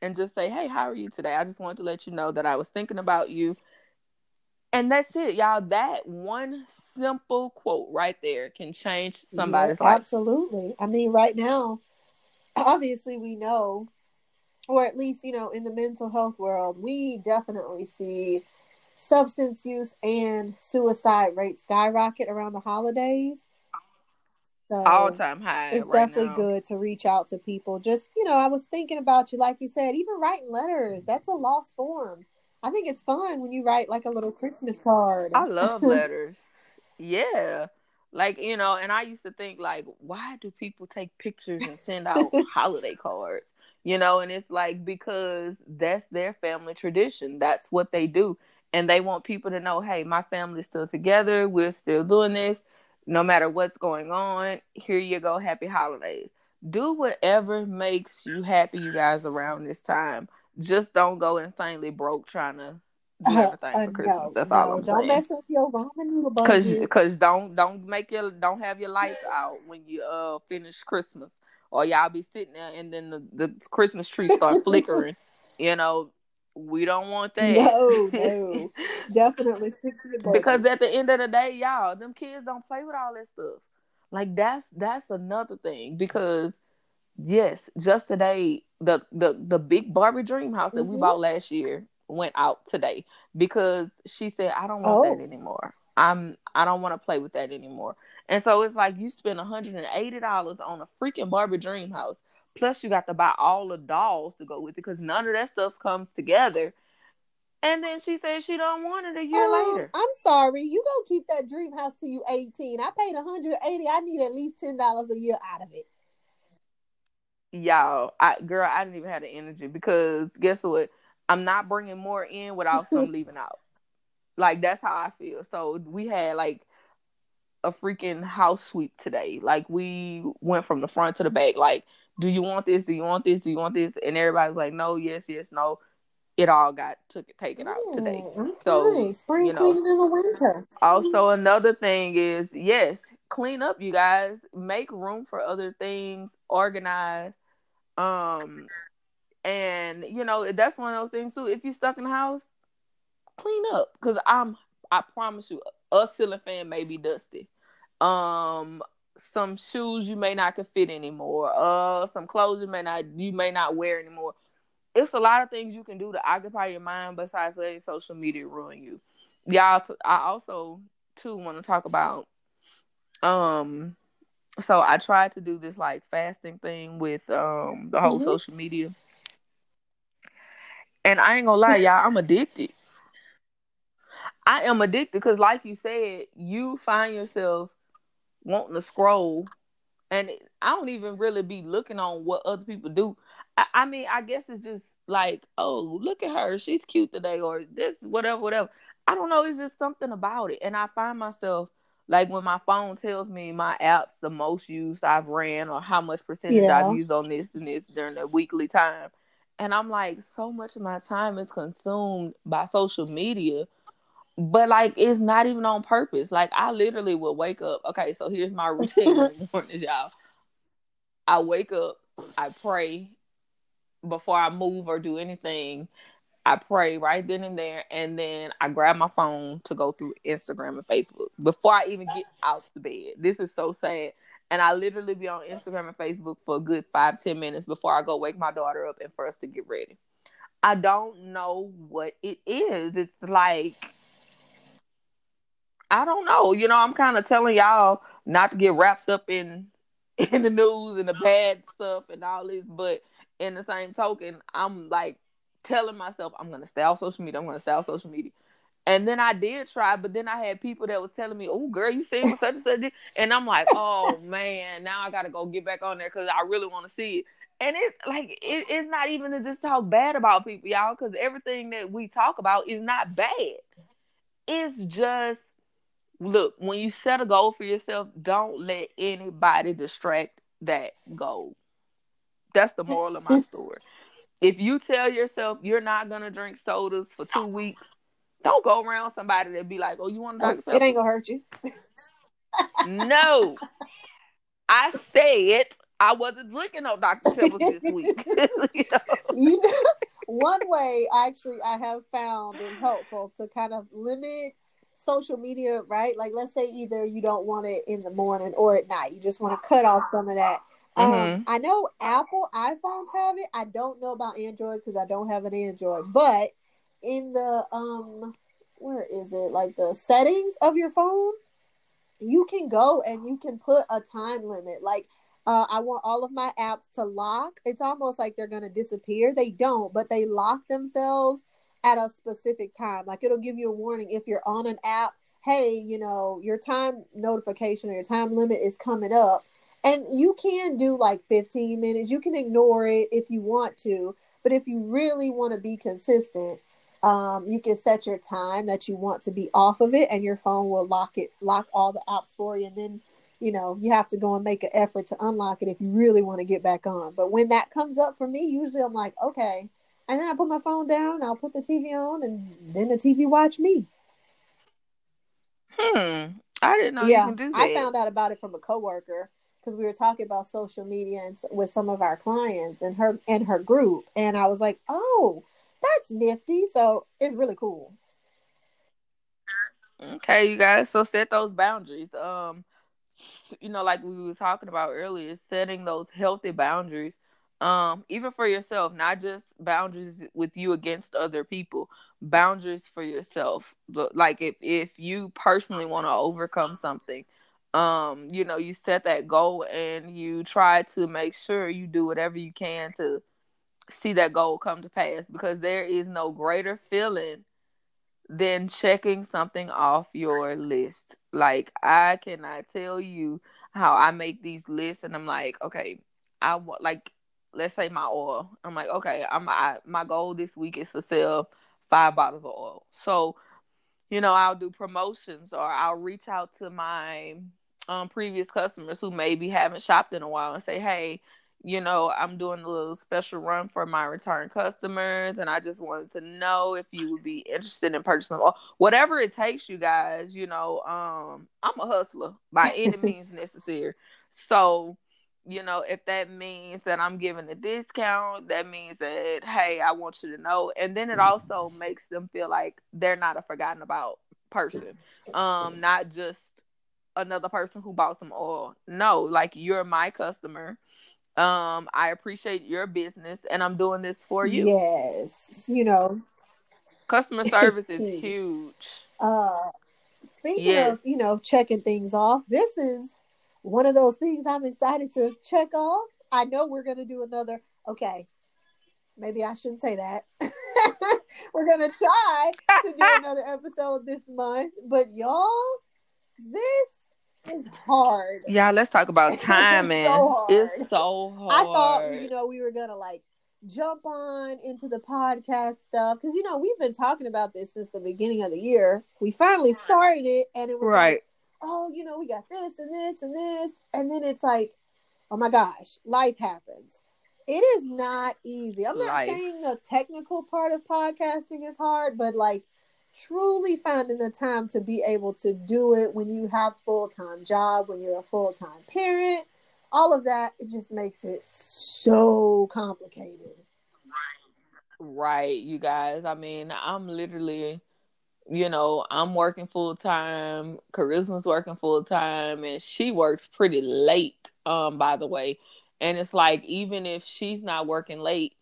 S2: and just say, Hey, how are you today? I just wanted to let you know that I was thinking about you And that's it, y'all. That one simple quote right there can change somebody's yeah, life.
S3: Absolutely. I mean, right now, obviously, we know, or at least, you know, in the mental health world, we definitely see substance use and suicide rates skyrocket around the holidays.
S2: So all time high.
S3: It's
S2: right
S3: definitely
S2: now.
S3: good to reach out to people. Just you know, I was thinking about you, like you said, even writing letters. That's a lost form. I think it's fun when you write like a little Christmas card.
S2: I love letters. yeah. Like, you know, and I used to think like, why do people take pictures and send out holiday cards? You know, and it's like because that's their family tradition. That's what they do. And they want people to know, hey, my family's still together. We're still doing this. No matter what's going on, here you go. Happy holidays. Do whatever makes you happy, you guys, around this time just don't go insanely broke trying to do uh, everything uh, for Christmas. No, That's no, all I'm
S3: don't saying.
S2: Don't
S3: mess up your ramen noodle budget. Cause,
S2: cause don't don't make your don't have your lights out when you uh finish Christmas, or y'all be sitting there and then the, the Christmas tree start flickering. You know, we don't want that.
S3: No, no, definitely stick to the budget.
S2: Because at the end of the day, y'all, them kids don't play with all that stuff. Like that's that's another thing because yes, just today the the the big Barbie dream house that mm-hmm. we bought last year went out today because she said I don't want oh. that anymore. I'm I don't want to play with that anymore. And so it's like you spend $180 on a freaking Barbie dream house. Plus you got to buy all the dolls to go with it because none of that stuff comes together. And then she said she don't want it a year um, later.
S3: I'm sorry, you gonna keep that dream house till you 18. I paid 180. I need at least ten dollars a year out of it
S2: y'all, I girl, I didn't even have the energy because guess what? I'm not bringing more in without some leaving out. Like that's how I feel. So we had like a freaking house sweep today. Like we went from the front to the back. Like, do you want this? Do you want this? Do you want this? And everybody's like, no, yes, yes, no. It all got took taken out today. Okay. So
S3: spring you know, cleaning in the winter.
S2: Also, another thing is yes, clean up, you guys. Make room for other things. Organize. Um, and you know that's one of those things too. If you're stuck in the house, clean up because I'm. I promise you, a ceiling fan may be dusty. Um, some shoes you may not can fit anymore. Uh, some clothes you may not you may not wear anymore. It's a lot of things you can do to occupy your mind besides letting social media ruin you. Y'all, I also too want to talk about um so I tried to do this like fasting thing with um the whole mm-hmm. social media. And I ain't gonna lie, y'all, I'm addicted. I am addicted because, like you said, you find yourself wanting to scroll, and I don't even really be looking on what other people do. I, I mean, I guess it's just like, oh, look at her, she's cute today, or this, whatever, whatever. I don't know. It's just something about it, and I find myself like when my phone tells me my apps the most used I've ran or how much percentage yeah. I've used on this and this during the weekly time. And I'm like, so much of my time is consumed by social media. But like it's not even on purpose. Like I literally will wake up. Okay, so here's my routine in the morning, y'all. I wake up, I pray before I move or do anything. I pray right then and there, and then I grab my phone to go through Instagram and Facebook before I even get out the bed. This is so sad. And I literally be on Instagram and Facebook for a good five, ten minutes before I go wake my daughter up and for us to get ready. I don't know what it is. It's like I don't know. You know, I'm kind of telling y'all not to get wrapped up in in the news and the bad stuff and all this, but in the same token, I'm like telling myself I'm gonna stay off social media. I'm gonna stay off social media. And then I did try, but then I had people that was telling me, "Oh, girl, you seeing such and such," and I'm like, "Oh man, now I gotta go get back on there because I really want to see it." And it's like it, it's not even to just talk bad about people, y'all, because everything that we talk about is not bad. It's just look when you set a goal for yourself, don't let anybody distract that goal. That's the moral of my story. If you tell yourself you're not gonna drink sodas for two weeks, don't go around somebody that be like, "Oh, you want to Dr.
S3: Pepper?" It ain't gonna hurt you.
S2: no, I said I wasn't drinking no Dr. Peppers this week.
S3: you, know? you know, one way actually I have found it helpful to kind of limit social media, right? Like let's say either you don't want it in the morning or at night. You just want to cut off some of that. Um,
S2: Mhm.
S3: I know Apple iPhones have it. I don't know about Androids because I don't have an Android. But in the um, where is it? Like the settings of your phone, you can go and you can put a time limit. Like uh, I want all of my apps to lock. It's almost like they're gonna disappear. They don't, but they lock themselves at a specific time. Like it'll give you a warning if you're on an app. Hey, you know your time notification or your time limit is coming up, and you can do like 15 minutes. You can ignore it if you want to, but if you really want to be consistent, um, you can set your time that you want to be off of it, and your phone will lock it, lock all the apps for you, and then you know you have to go and make an effort to unlock it if you really want to get back on. But when that comes up for me, usually I'm like, okay, and then I put my phone down, I'll put the TV on, and then the TV watch me.
S2: Hmm. I didn't know
S3: yeah,
S2: you can do that.
S3: I found out about it from a coworker because we were talking about social media and with some of our clients and her and her group, and I was like, oh, that's nifty. So it's really cool.
S2: Okay, you guys. So set those boundaries. Um, you know, like we were talking about earlier, setting those healthy boundaries. Um, even for yourself, not just boundaries with you against other people, boundaries for yourself. Like if if you personally want to overcome something, um, you know, you set that goal and you try to make sure you do whatever you can to see that goal come to pass because there is no greater feeling than checking something off your list. Like I cannot tell you how I make these lists, and I'm like, okay, I want like, let's say my oil. I'm like, okay, I'm I, my goal this week is to sell five bottles of oil. So, you know, I'll do promotions or I'll reach out to my um previous customers who maybe haven't shopped in a while and say, hey, you know, I'm doing a little special run for my return customers, and I just wanted to know if you would be interested in purchasing or whatever it takes, you guys. You know, um, I'm a hustler by any means necessary. So, you know, if that means that I'm giving a discount, that means that hey, I want you to know, and then it also makes them feel like they're not a forgotten about person, um, not just another person who bought some oil. No, like you're my customer um i appreciate your business and i'm doing this for you
S3: Yes, you know.
S2: customer service is huge
S3: Uh, speaking
S2: Yes.
S3: of, you know, checking things off, this is one of those things I'm excited to check off. I know we're going to do another. Okay, maybe I shouldn't say that. we're going to try to do another episode this month, but y'all, this is hard.
S2: yeah let's talk about
S3: It's
S2: timing
S3: so hard.
S2: it's so hard
S3: I thought, you know, we were to like jump on into the podcast stuff because, you know, we've been talking about this since the beginning of the year. We finally started it and it was like,
S2: right
S3: oh, you know, we got this and this and this. And then it's like, oh my gosh, life happens. It is not easy. I'm not
S2: Life.
S3: saying the technical part of podcasting is hard, but like truly finding the time to be able to do it when you have full time job, when you're a full time parent, all of that, it just makes it so complicated.
S2: right you guys i mean i'm literally you know i'm working full time charisma's working full time and she works pretty late um by the way and it's like even if she's not working late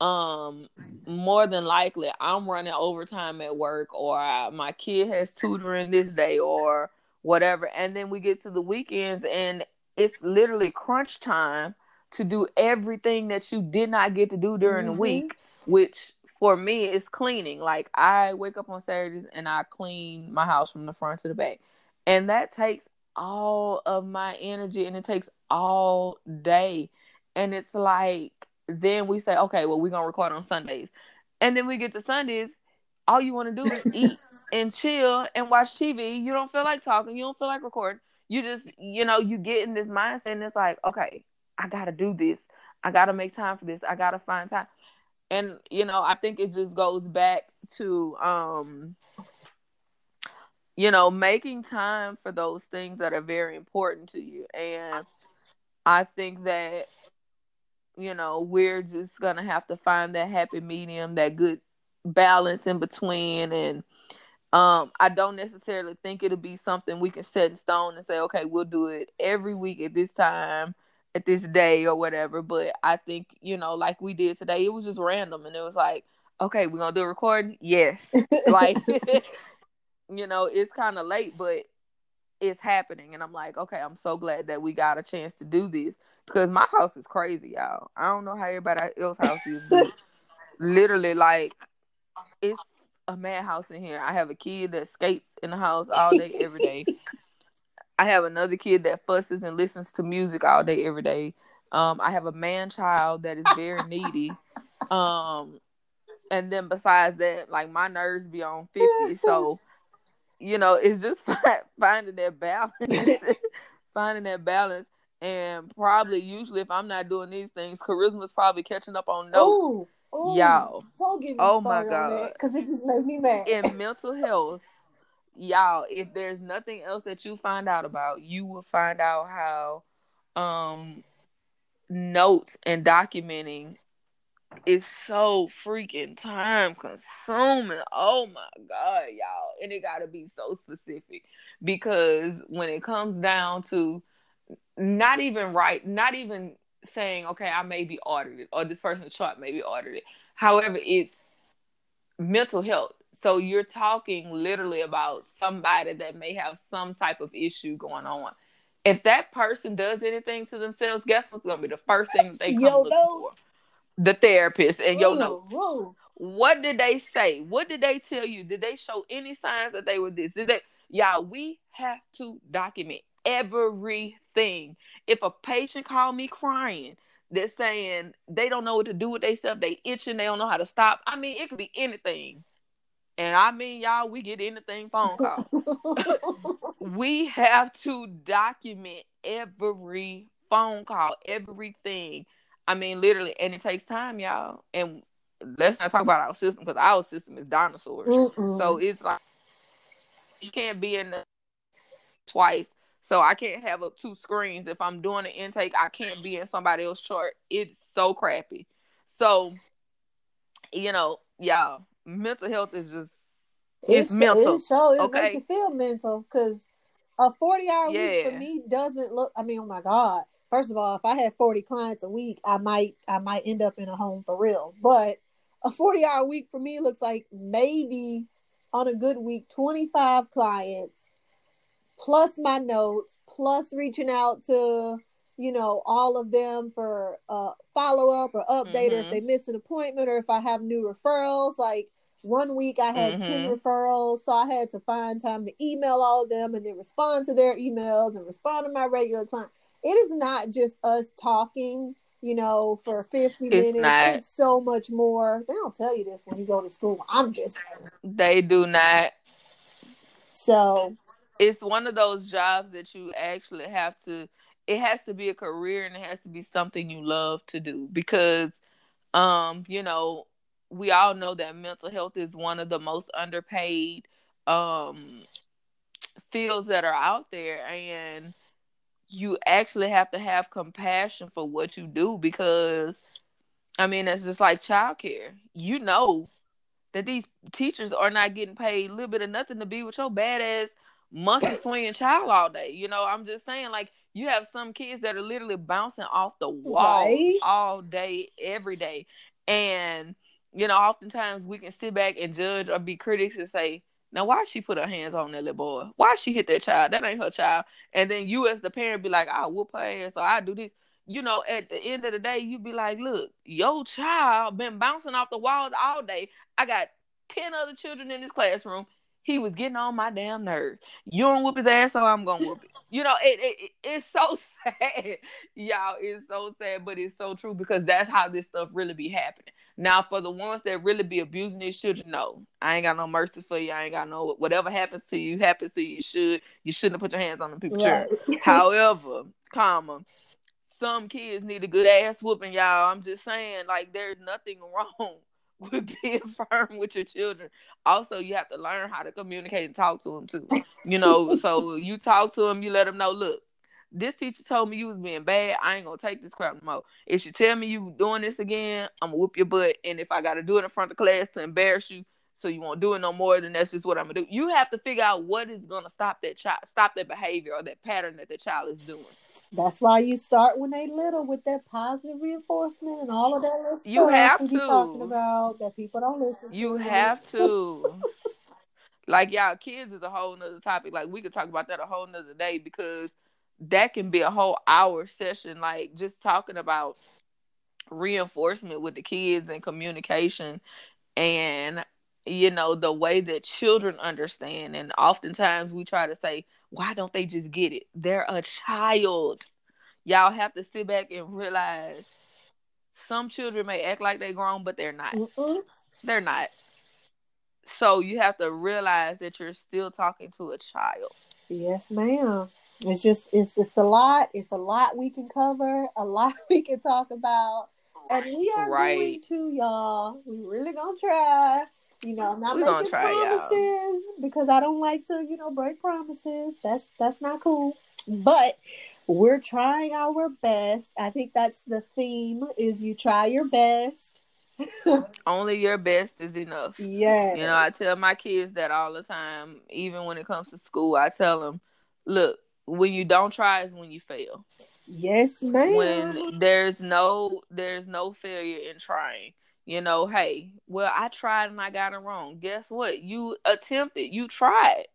S2: um more than likely i'm running overtime at work or I, my kid has tutoring this day or whatever. And then we get to the weekends and it's literally crunch time to do everything that you did not get to do during
S3: Mhm.
S2: the week which for me is cleaning. Like i wake up on saturdays and i clean my house from the front to the back. And that takes all of my energy and it takes all day. And it's like then we say okay well we're gonna record on sundays. And then we get to sundays all you want to do is eat and chill and watch tv you don't feel like talking you don't feel like recording. You just you know you get in this mindset and it's like okay i gotta do this. I gotta make time for this. I gotta find time. And you know i think it just goes back to um you know making time for those things that are very important to you. And i think that you know, we're just gonna have to find that happy medium, that good balance in between and um, I don't necessarily think it'll be something we can set in stone and say, okay, we'll do it every week at this time, at this day or whatever. But I think, you know, like we did today, it was just random and it was like, okay, we're gonna do a recording? Yes. like you know, it's kinda late, but it's happening and I'm like, okay, I'm so glad that we got a chance to do this. Because my house is crazy, y'all. I don't know how everybody else's house is, but literally like it's a madhouse in here. I have a kid that skates in the house all day, every day. I have another kid that fusses and listens to music all day, every day. Um, I have a man child that is very needy. Um, and then besides that, like my nerves be on fifty, so you know it's just finding that balance, finding that balance, and probably usually if I'm not doing these things, charisma's probably catching up on notes. Ooh Ooh, y'all.
S3: Don't get me oh my god, because it just made me mad.
S2: In mental health, y'all, if there's nothing else that you find out about, you will find out how um notes and documenting is so freaking time consuming. Oh my god, y'all. And it gotta be so specific because when it comes down to not even right, not even saying, okay, I may be audited or this person's chart may be audited. However, it's mental health. So you're talking literally about somebody that may have some type of issue going on. If that person does anything to themselves, guess what's gonna be the first thing that they come Yo, looking for? The therapist and your notes. What did they say? What did they tell you? Did they show any signs that they were this? Did they y'all we have to document everything. If a patient call me crying, they're saying they don't know what to do with themselves, they itching, they don't know how to stop. I mean, it could be anything. And I mean, y'all, we get anything phone call. we have to document every phone call, everything. I mean, literally, and it takes time, y'all. And let's not talk about our system because our system is dinosaurs. Mm-mm. So it's like you can't be in the twice so I can't have up two screens. If I'm doing an intake, I can't be in somebody else's chart. It's so crappy. So, you know, y'all, mental health is just it's, it's mental.
S3: It show it okay? make you feel mental because a 40 hour yeah. week for me doesn't look I mean, oh my God. First of all, if I had 40 clients a week, I might I might end up in a home for real. But a 40 hour week for me looks like maybe on a good week 25 clients plus my notes, plus reaching out to, you know, all of them for uh follow up or update, mm-hmm. or if they miss an appointment, or if I have new referrals. Like one week I had mm-hmm. 10 referrals, so I had to find time to email all of them and then respond to their emails and respond to my regular client. It is not just us talking, you know, for 50 it's minutes. Not. It's so much more. They don't tell you this when you go to school. I'm just
S2: They do not.
S3: So
S2: it's one of those jobs that you actually have to it has to be a career and it has to be something you love to do because um you know we all know that mental health is one of the most underpaid um fields that are out there and you actually have to have compassion for what you do because I mean it's just like childcare. You know that these teachers are not getting paid a little bit of nothing to be with your badass monkey swinging child all day. You know, I'm just saying, like, you have some kids that are literally bouncing off the wall right? all day, every day. And, you know, oftentimes we can sit back and judge or be critics and say, now why she put her hands on that little boy? Why she hit that child? That ain't her child. And then you as the parent be like, I'll whoop her ass or I do this. You know, at the end of the day, you be like, look, your child been bouncing off the walls all day. I got 10 other children in this classroom he was getting on my damn nerves. You don't whoop his ass, so I'm gonna whoop it. You know, it, it it's so sad, y'all. It's so sad, but it's so true because that's how this stuff really be happening. Now, for the ones that really be abusing these children, no, I ain't got no mercy for you. I ain't got no whatever happens to you happens to you. You should you shouldn't have put your hands on the people. Right. However, comma, some kids need a good ass whooping, y'all. I'm just saying, like, there's nothing wrong with being firm with your children. Also, you have to learn how to communicate and talk to them too. You know, so you talk to them, you let them know, look, this teacher told me you was being bad. I ain't gonna take this crap no more. If you tell me you doing this again, I'm gonna whoop your butt. And if I gotta do it in front of class to embarrass you, so you won't do it no more, then that's just what I'm gonna do. You have to figure out what is gonna stop that child, stop that behavior or that pattern that the child is doing.
S3: That's why you start when they little with that positive reinforcement and all of that little
S2: You have
S3: to be talking about that people don't listen
S2: You
S3: to.
S2: have to. like y'all, kids is a whole nother topic. Like we could talk about that a whole nother day because that can be a whole hour session. Like just talking about reinforcement with the kids and communication and you know the way that children understand and oftentimes we try to say why don't they just get it they're a child y'all have to sit back and realize some children may act like they're grown but they're not
S3: Mm-mm.
S2: they're not so you have to realize that you're still talking to a child
S3: Yes, ma'am. It's just it's it's a lot. It's a lot we can cover, a lot we can talk about. And we are
S2: Right.
S3: going to, y'all. We really gonna try. You know, I'm not
S2: We gonna
S3: making
S2: try, y'all.
S3: promises because I don't like to, you know, break promises. That's that's not cool. But we're trying our best. I think that's the theme is you try your best.
S2: only your best is enough
S3: Yes.
S2: You know, I tell my kids that all the time, even when it comes to school. I tell them, look, when you don't try is when you fail.
S3: Yes, ma'am.
S2: When there's no there's no failure in trying. You know, hey, well, I tried and I got it wrong. Guess what? You attempted, you tried.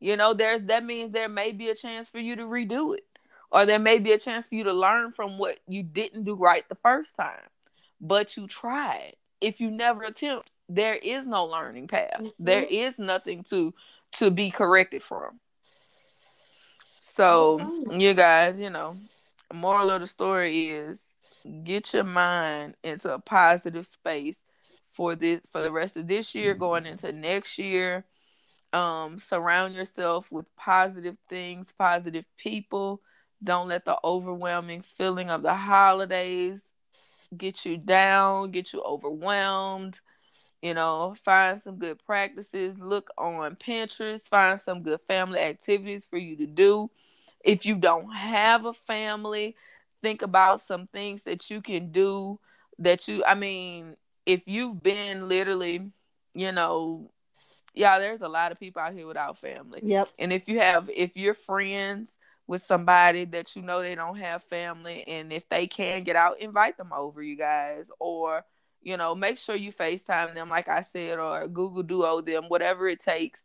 S2: You know, there's that means there may be a chance for you to redo it. Or there may be a chance for you to learn from what you didn't do right the first time. But you tried. If you never attempt, there is no learning path.
S3: Mhm.
S2: There is nothing to to be corrected from. So,
S3: Mhm.
S2: you guys, you know, moral of the story is get your mind into a positive space for this for the rest of this year going into next year. Um surround yourself with positive things positive people. Don't let the overwhelming feeling of the holidays get you down get you overwhelmed. You know find some good practices look on pinterest find some good family activities for you to do. If you don't have a family think about some things that you can do that you i mean if you've been literally you know yeah there's a lot of people out here without family.
S3: Yep.
S2: and if you have if you're friends with somebody that you know they don't have family and if they can get out invite them over you guys or you know make sure you facetime them like i said or google duo them whatever it takes.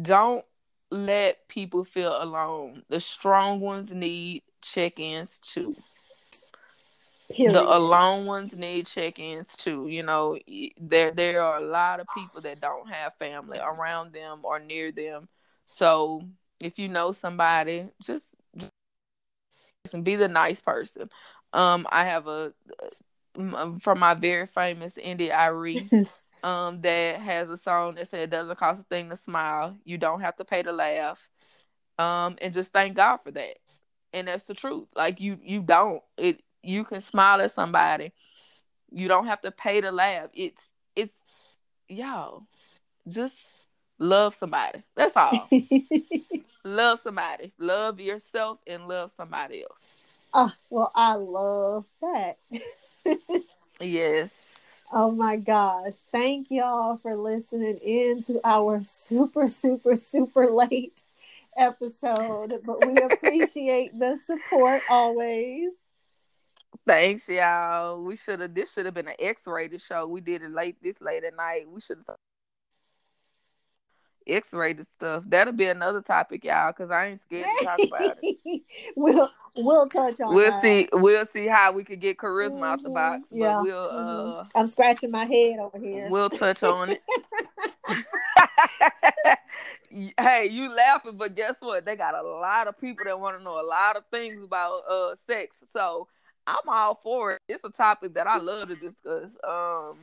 S2: Don't let people feel alone. The strong ones need check-ins too
S3: Period.
S2: the alone ones need check-ins too. You know, there there are a lot of people that don't have family around them or near them. So if you know somebody, just, just be the nice person. Um, I have a um, from my very famous India Arie um that has a song that said it doesn't cost a thing to smile. You don't have to pay to laugh. Um, and just thank God for that. And that's the truth. Like you you don't. It you can smile at somebody. You don't have to pay to laugh. It's it's y'all. Just love somebody. That's all. love somebody. Love yourself and love somebody else.
S3: Ah, well, I love that.
S2: Yes.
S3: Oh my gosh. Thank y'all for listening in to our super, super, super late episode. But we appreciate the support always.
S2: Thanks, y'all. We should have. This should have been an X-rated show. We did it late this late at night. We should have X-rated stuff. That'll be another topic, y'all, because I ain't scared to talk about it.
S3: we'll we'll touch on
S2: We'll
S3: that.
S2: see. We'll see how we could get charisma out the box. But
S3: Yeah.
S2: we'll
S3: Mhm.
S2: uh
S3: I'm scratching my head over here.
S2: we'll touch on it. hey, you laughing, but guess what? They got a lot of people that want to know a lot of things about uh sex. So I'm all for it. It's a topic that I love to discuss. Um,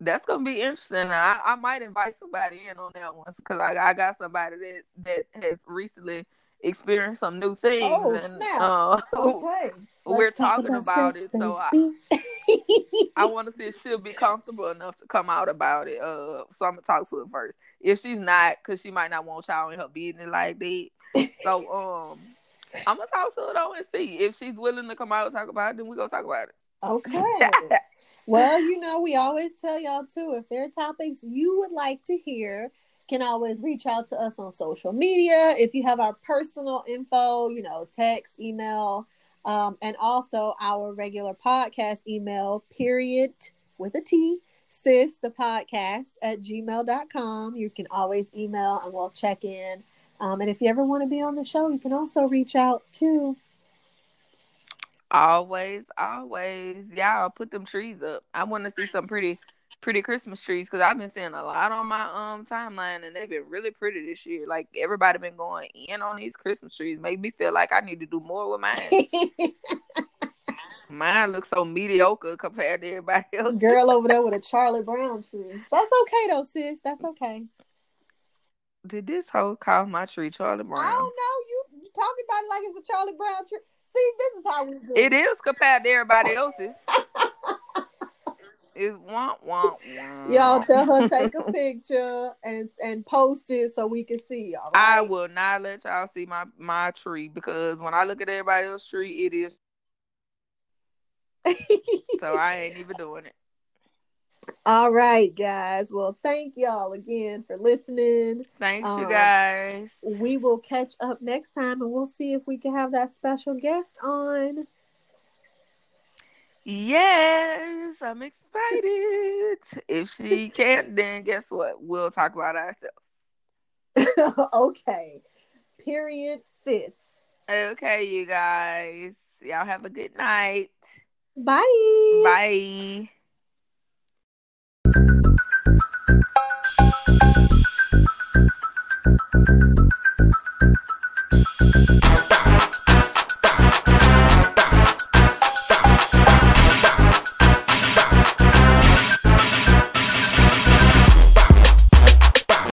S2: that's gonna be interesting. I, I might invite somebody in on that one because I, I got somebody that that has recently experienced some new things.
S3: Oh,
S2: and,
S3: snap.
S2: Uh,
S3: okay.
S2: We're
S3: Let's talk
S2: talking about it, so I. I want to see if she'll be comfortable enough to come out about it. Uh, so I'm gonna talk to her first. If she's not, because she might not want y'all in her business like that. So um, I'm gonna talk to her though and see if she's willing to come out and talk about it. Then we go talk about it.
S3: Okay. well, you know, we always tell y'all too if there are topics you would like to hear, can always reach out to us on social media. If you have our personal info, you know, text, email, um, and also our regular podcast email, period with a T, sis the podcast at gmail.com. You can always email and we'll check in. Um, and if you ever want to be on the show, you can also reach out too.
S2: Always, always, y'all put them trees up. I want to see some pretty, pretty Christmas trees because I've been seeing a lot on my um timeline and they've been really pretty this year. Like everybody been going in on these Christmas trees. Make me feel like I need to do more with mine. mine looks so mediocre compared to everybody else.
S3: Girl over there with a Charlie Brown tree. That's okay though, sis. That's okay.
S2: Did this hoe call my tree Charlie Brown?
S3: I don't know. You, you talking about it like it's a Charlie Brown tree. See, this is how we do.
S2: It is compared to everybody else's. It's womp womp womp.
S3: Y'all tell her take a picture and and post it so we can see. All right?
S2: I will not let y'all see my my tree because when I look at everybody else's tree, it is. so I ain't even doing it.
S3: All right, guys. Well, thank y'all again for listening.
S2: Thanks, you
S3: Um,
S2: guys.
S3: We will catch up next time and we'll see if we can have that special guest on.
S2: Yes, I'm excited. if she can't, then guess what? We'll talk about ourselves.
S3: okay. Period, sis.
S2: Okay, you guys. Y'all have a good night.
S3: Bye.
S2: Bye.